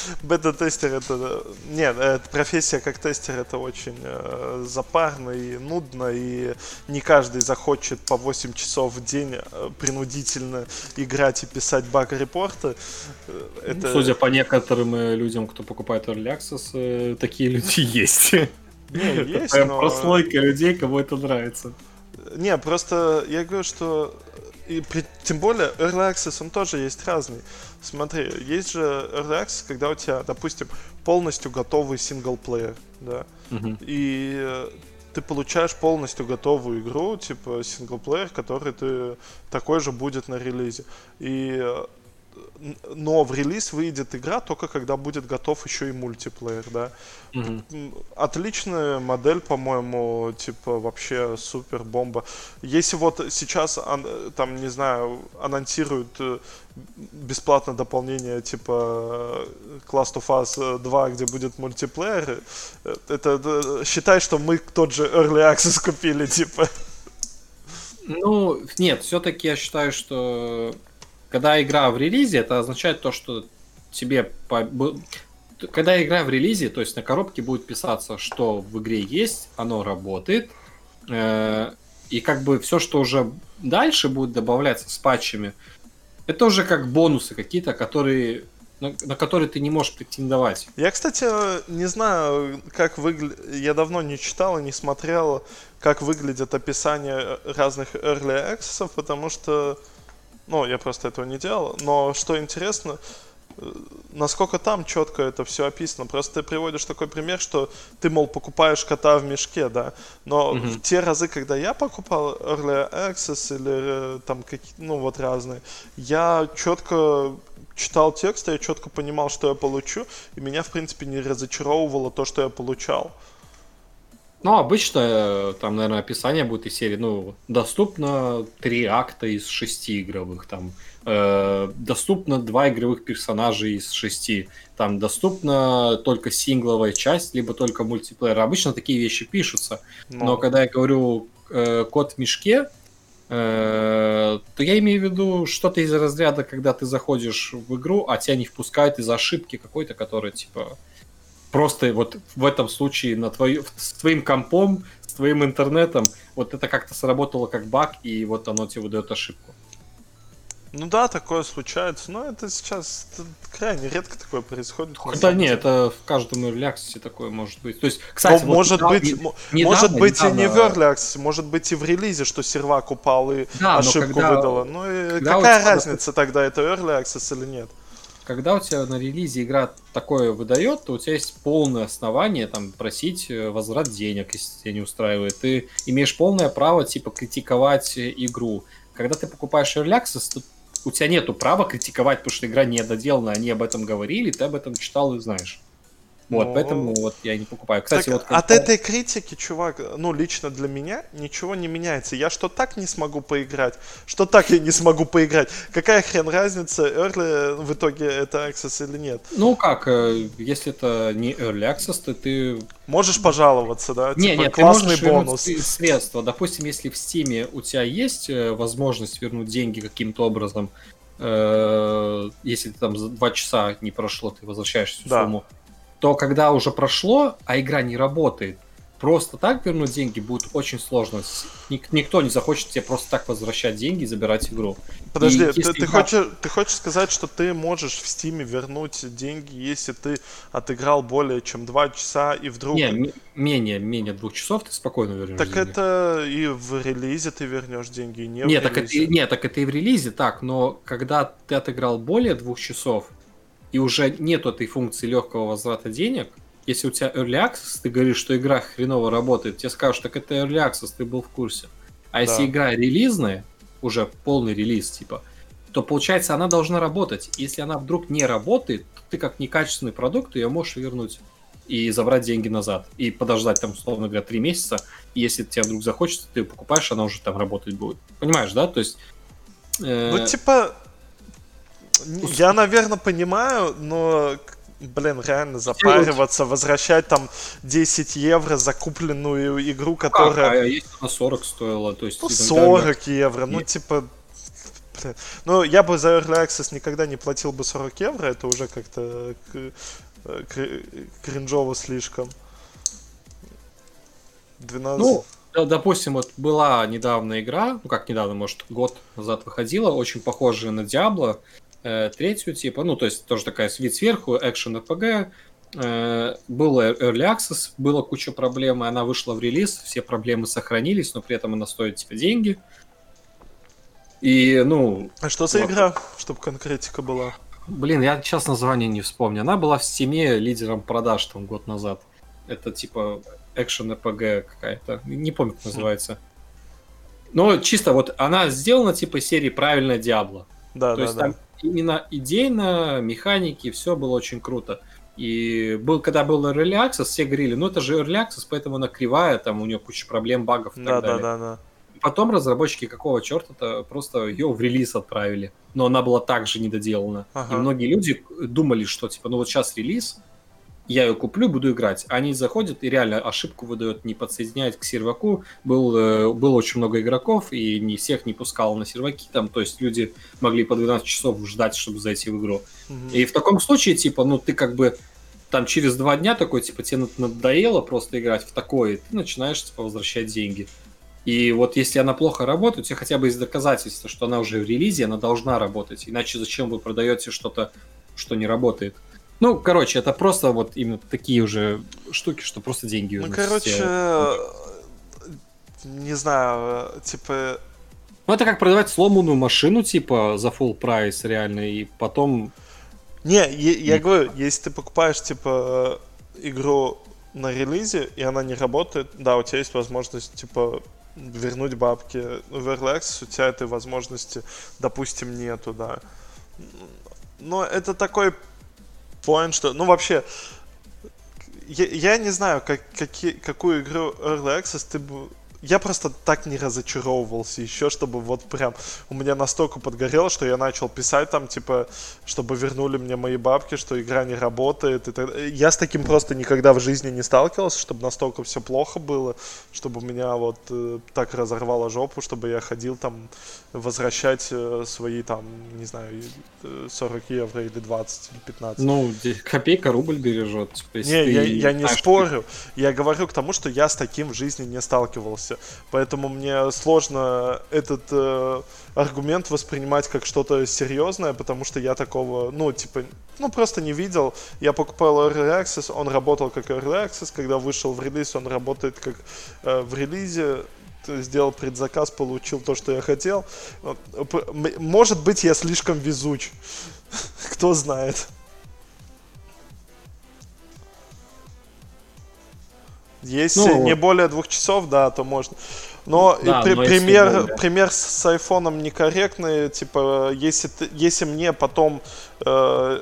бета-тестер это... Нет, это профессия как тестер это очень э, запарно и нудно, и не каждый захочет по 8 часов в день э, принудительно играть и писать баг-репорты. Э, это... Судя по некоторым э, людям, кто покупает Early Access, э, такие люди есть. Не, есть, но... Прослойка людей, кому это нравится. Не, просто я говорю, что и при, тем более Early Access, он тоже есть разный. Смотри, есть же Early Access, когда у тебя, допустим, полностью готовый синглплеер, да, uh-huh. и э, ты получаешь полностью готовую игру, типа синглплеер, который ты такой же будет на релизе. И э, но в релиз выйдет игра только когда будет готов еще и мультиплеер, да. Угу. Отличная модель, по-моему, типа вообще супер бомба. Если вот сейчас, там, не знаю, анонсируют э, бесплатное дополнение типа Class of Us 2, где будет мультиплеер, э, это считай, что мы тот же Early Access купили, типа. Ну, нет, все-таки я считаю, что когда игра в релизе, это означает то, что тебе... По... Когда игра в релизе, то есть на коробке будет писаться, что в игре есть, оно работает, э, и как бы все, что уже дальше будет добавляться с патчами, это уже как бонусы какие-то, которые на, на которые ты не можешь претендовать. Я, кстати, не знаю, как выглядит... Я давно не читал и не смотрел, как выглядит описание разных Early Access, потому что ну, я просто этого не делал. Но что интересно, э, насколько там четко это все описано. Просто ты приводишь такой пример, что ты, мол, покупаешь кота в мешке, да. Но mm-hmm. в те разы, когда я покупал Early Access или э, там какие ну вот разные, я четко читал текст, я четко понимал, что я получу, и меня, в принципе, не разочаровывало то, что я получал. Ну, обычно э, там, наверное, описание будет из серии, ну, доступно три акта из шести игровых, там, э, доступно два игровых персонажа из шести, там, доступно только сингловая часть, либо только мультиплеер. Обычно такие вещи пишутся, но, но когда я говорю э, код в мешке, э, то я имею в виду что-то из разряда, когда ты заходишь в игру, а тебя не впускают из ошибки какой-то, которая, типа, просто вот в этом случае на твою, с твоим компом, с твоим интернетом, вот это как-то сработало как баг, и вот оно тебе выдает ошибку. Ну да, такое случается, но это сейчас это крайне редко такое происходит. Да не, это в каждом Access такое может быть. То есть, кстати, но вот может недавно, быть, недавно, может быть недавно... и не в Access, может быть и в релизе, что сервак упал и да, ошибку когда, выдала. Ну и какая разница тогда, это Early Access или нет? Когда у тебя на релизе игра такое выдает, то у тебя есть полное основание там просить э, возврат денег, если тебя не устраивает. Ты имеешь полное право типа критиковать игру. Когда ты покупаешь Early Access, то у тебя нету права критиковать, потому что игра не доделана, они об этом говорили, ты об этом читал и знаешь. Вот, Но... поэтому вот я не покупаю. Кстати, так вот от этой критики, чувак, ну лично для меня ничего не меняется. Я что так не смогу поиграть, что так я не смогу поиграть. Какая хрен разница, early в итоге это access или нет? Ну как, э, если это не early access, то ты можешь пожаловаться, да? Не, типа, нет, классный ты бонус. средства. Допустим, если в Steam у тебя есть э, возможность вернуть деньги каким-то образом, э, если ты там за два часа не прошло, ты возвращаешь всю да. сумму то когда уже прошло, а игра не работает, просто так вернуть деньги будет очень сложно. Ник- никто не захочет тебе просто так возвращать деньги и забирать игру. Подожди, и ты, ты, игра... хочешь, ты хочешь сказать, что ты можешь в Стиме вернуть деньги, если ты отыграл более чем два часа и вдруг... Не, менее, менее двух часов ты спокойно вернешь Так деньги. это и в релизе ты вернешь деньги, и не нет, в так релизе. это, нет, так это и в релизе, так, но когда ты отыграл более двух часов, и уже нет этой функции легкого возврата денег, если у тебя Early Access, ты говоришь, что игра хреново работает, тебе скажут, так это Early Access, ты был в курсе. А если да. игра релизная, уже полный релиз, типа, то получается она должна работать. Если она вдруг не работает, то ты как некачественный продукт ее можешь вернуть и забрать деньги назад. И подождать там, условно говоря, три месяца. И если тебе вдруг захочется, ты ее покупаешь, она уже там работать будет. Понимаешь, да? То есть... Э... Ну, типа, Я, наверное, понимаю, но блин, реально запариваться, возвращать там 10 евро за купленную игру, которая... А, а если на 40 стоила, то есть... Ну, 40 евро, ну, типа... Блин. Ну, я бы за Early Access никогда не платил бы 40 евро, это уже как-то кринжово слишком. 12... Ну, допустим, вот была недавно игра, ну как недавно, может, год назад выходила, очень похожая на Diablo, э, третью типа, ну то есть тоже такая вид сверху, экшен RPG, э, был Early Access, было куча проблем, и она вышла в релиз, все проблемы сохранились, но при этом она стоит типа деньги. И, ну... А что за вот. игра, чтобы конкретика была? Блин, я сейчас название не вспомню. Она была в стиме лидером продаж там год назад. Это типа экшен RPG какая-то. Не помню, как называется. Но чисто вот она сделана типа серии правильно Диабло. Да, То да, есть да. там именно идейно, механики, все было очень круто. И был, когда был Early Access, все говорили, ну это же Early Access, поэтому она кривая, там у нее куча проблем, багов и да, так далее. Да, да, да. Потом разработчики какого черта-то просто ее в релиз отправили. Но она была также недоделана. Ага. И многие люди думали, что типа, ну вот сейчас релиз, я ее куплю, буду играть. Они заходят и реально ошибку выдают, не подсоединяют к серваку. Был, э, было очень много игроков, и не всех не пускал на серваки. Там, то есть люди могли по 12 часов ждать, чтобы зайти в игру. Mm-hmm. И в таком случае, типа, ну ты как бы там через два дня такой, типа, тебе надоело просто играть в такое, и ты начинаешь, типа, возвращать деньги. И вот если она плохо работает, у тебя хотя бы есть доказательства, что она уже в релизе, она должна работать. Иначе зачем вы продаете что-то, что не работает? Ну, короче, это просто вот именно такие уже штуки, что просто деньги. Ну, короче, все... не знаю, типа... Ну, это как продавать сломанную машину, типа, за full прайс реально, и потом... Не, я, я говорю, если ты покупаешь, типа, игру на релизе, и она не работает, да, у тебя есть возможность, типа, вернуть бабки. В Early Access у тебя этой возможности, допустим, нету, да. Но это такой point, что... Ну, вообще, я, я не знаю, как, какие, какую игру Early Access ты бы я просто так не разочаровывался еще, чтобы вот прям у меня настолько подгорело, что я начал писать там, типа, чтобы вернули мне мои бабки, что игра не работает. И так... Я с таким просто никогда в жизни не сталкивался, чтобы настолько все плохо было, чтобы меня вот э, так разорвало жопу, чтобы я ходил там возвращать э, свои там, не знаю, 40 э, евро или 20 или 15. Ну, копейка рубль бережет. Типа, не, я, я не спорю. Я говорю к тому, что я с таким в жизни не сталкивался. Поэтому мне сложно этот э, аргумент воспринимать как что-то серьезное, потому что я такого, ну, типа, ну, просто не видел. Я покупал Early Access, он работал как Early Access, когда вышел в релиз, он работает как э, в релизе, сделал предзаказ, получил то, что я хотел. Может быть, я слишком везуч. Кто знает. Если ну, не более двух часов, да, то можно. Но, да, при, но пример, более... пример с айфоном некорректный. Типа, если, ты, если мне потом, э,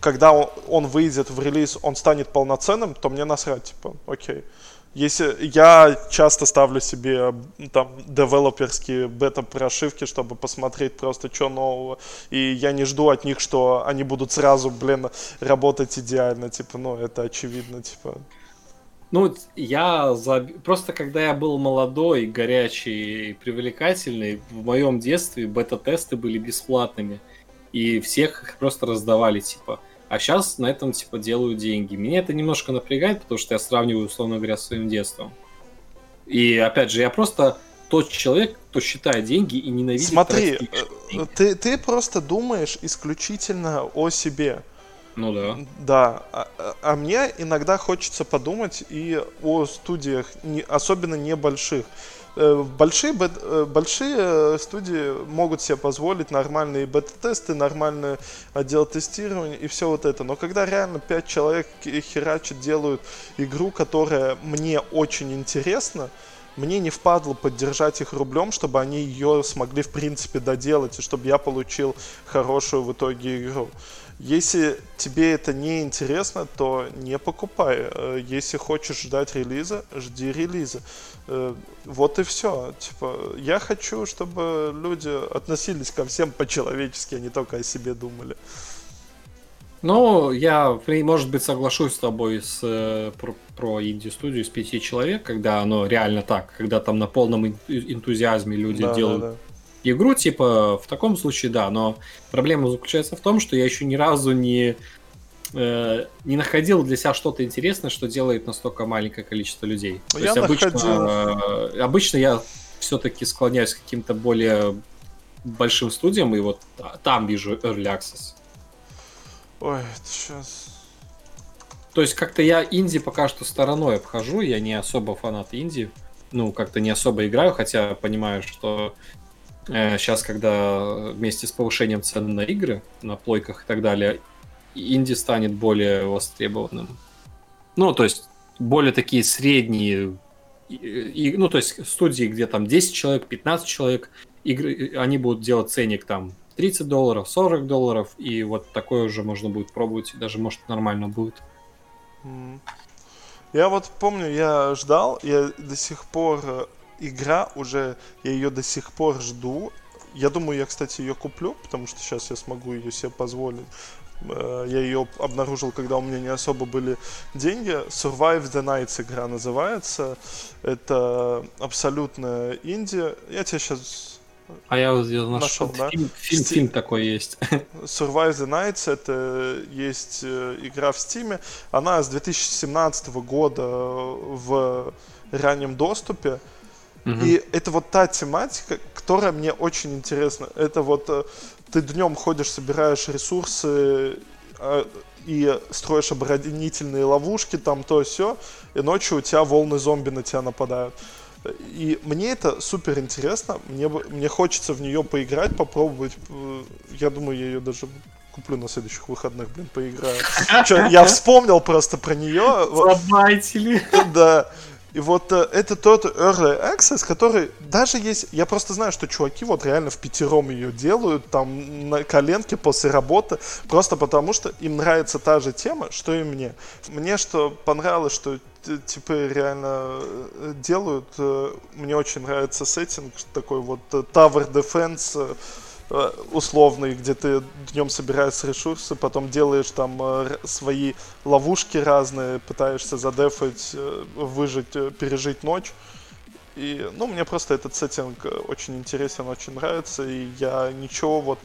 когда он, он выйдет в релиз, он станет полноценным, то мне насрать, типа, окей. Если я часто ставлю себе там девелоперские бета-прошивки, чтобы посмотреть просто, что нового, и я не жду от них, что они будут сразу, блин, работать идеально, типа, ну, это очевидно, типа. Ну, я за... просто когда я был молодой, горячий и привлекательный, в моем детстве бета-тесты были бесплатными. И всех их просто раздавали, типа. А сейчас на этом, типа, делаю деньги. Меня это немножко напрягает, потому что я сравниваю, условно говоря, с своим детством. И, опять же, я просто тот человек, кто считает деньги и ненавидит Смотри, э, ты, ты просто думаешь исключительно о себе. Ну да. Да. А, а мне иногда хочется подумать и о студиях, не, особенно небольших. Э, большие, э, большие студии могут себе позволить нормальные бета-тесты, нормальный отдел тестирования и все вот это. Но когда реально 5 человек херачат, делают игру, которая мне очень интересна, мне не впадло поддержать их рублем, чтобы они ее смогли в принципе доделать, и чтобы я получил хорошую в итоге игру. Если тебе это не интересно, то не покупай. Э, если хочешь ждать релиза, жди релиза. Э, вот и все. Типа, я хочу, чтобы люди относились ко всем по-человечески, а не только о себе думали. Ну, я, может быть, соглашусь с тобой с, э, про, про инди-студию из пяти человек, когда оно реально так, когда там на полном энтузиазме люди да, делают да, да игру, типа, в таком случае, да, но проблема заключается в том, что я еще ни разу не, э, не находил для себя что-то интересное, что делает настолько маленькое количество людей. То я есть обычно, э, обычно я все-таки склоняюсь к каким-то более большим студиям, и вот там вижу Early Access. Ой, это сейчас... То есть как-то я инди пока что стороной обхожу, я не особо фанат инди, ну, как-то не особо играю, хотя понимаю, что сейчас, э, когда вместе с повышением цен на игры, на плойках и так далее, инди станет более востребованным. Ну, то есть, более такие средние, и, ну, то есть, студии, где там 10 человек, 15 человек, игры, они будут делать ценник там 30 долларов, 40 долларов, и вот такое уже можно будет пробовать, и даже, может, нормально будет. Я вот помню, я ждал, я до сих пор э, игра уже, я ее до сих пор жду. Я думаю, я, кстати, ее куплю, потому что сейчас я смогу ее себе позволить. Э, я ее обнаружил, когда у меня не особо были деньги. Survive the Nights игра называется. Это абсолютно инди. Я тебе сейчас а я, я нашел, нашел да? фильм, фильм, фильм такой есть. Survive the Nights это есть э, игра в Стиме. Она с 2017 года в раннем доступе. Угу. И это вот та тематика, которая мне очень интересна. Это вот э, ты днем ходишь, собираешь ресурсы э, и строишь оборонительные ловушки, там то все, и ночью у тебя волны зомби на тебя нападают. И мне это супер интересно, мне, мне хочется в нее поиграть, попробовать. Э, я думаю, я ее даже куплю на следующих выходных, блин, поиграю. Че, я вспомнил просто про нее. Забайтили. Да. И вот э, это тот Early Access, который даже есть... Я просто знаю, что чуваки вот реально в пятером ее делают, там на коленке после работы, просто потому что им нравится та же тема, что и мне. Мне что понравилось, что типа реально э, делают. Э, мне очень нравится сеттинг, такой вот э, Tower Defense условный, где ты днем собираешь ресурсы, потом делаешь там э, свои ловушки разные, пытаешься задефать, э, выжить, пережить ночь. И, ну, мне просто этот сеттинг очень интересен, очень нравится, и я ничего вот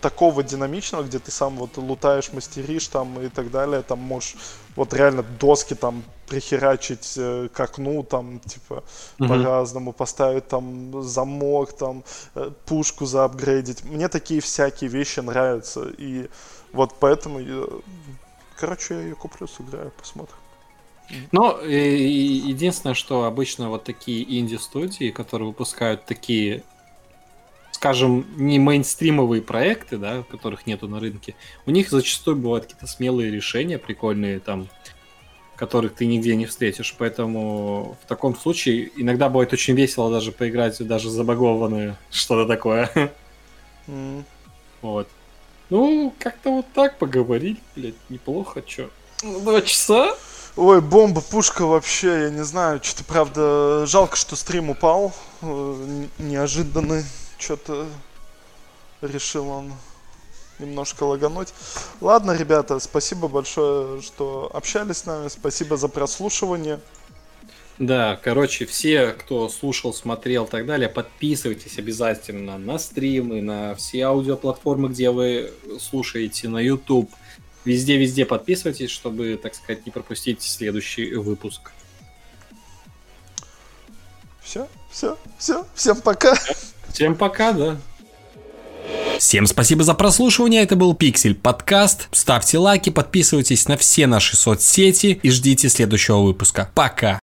такого динамичного, где ты сам вот лутаешь, мастеришь там и так далее, там можешь вот реально доски там прихерачить э, к окну, там, типа, mm-hmm. по-разному, поставить там замок, там, э, пушку заапгрейдить. Мне такие всякие вещи нравятся, и вот поэтому, я, короче, я ее куплю, сыграю, посмотрим. Ну, единственное, что обычно вот такие инди-студии, которые выпускают такие скажем, не мейнстримовые проекты, да, которых нету на рынке, у них зачастую бывают какие-то смелые решения, прикольные там, которых ты нигде не встретишь. Поэтому в таком случае иногда бывает очень весело даже поиграть даже забагованные что-то такое. Mm. Вот. Ну, как-то вот так поговорить, блядь, неплохо, чё. Два часа? Ой, бомба, пушка вообще, я не знаю, что-то, правда, жалко, что стрим упал, э, неожиданный что-то решил он немножко лагануть. Ладно, ребята, спасибо большое, что общались с нами. Спасибо за прослушивание. Да, короче, все, кто слушал, смотрел и так далее, подписывайтесь обязательно на стримы, на все аудиоплатформы, где вы слушаете, на YouTube. Везде-везде подписывайтесь, чтобы, так сказать, не пропустить следующий выпуск. Все, все, все, всем пока. Всем пока, да. Всем спасибо за прослушивание, это был Пиксель подкаст. Ставьте лайки, подписывайтесь на все наши соцсети и ждите следующего выпуска. Пока!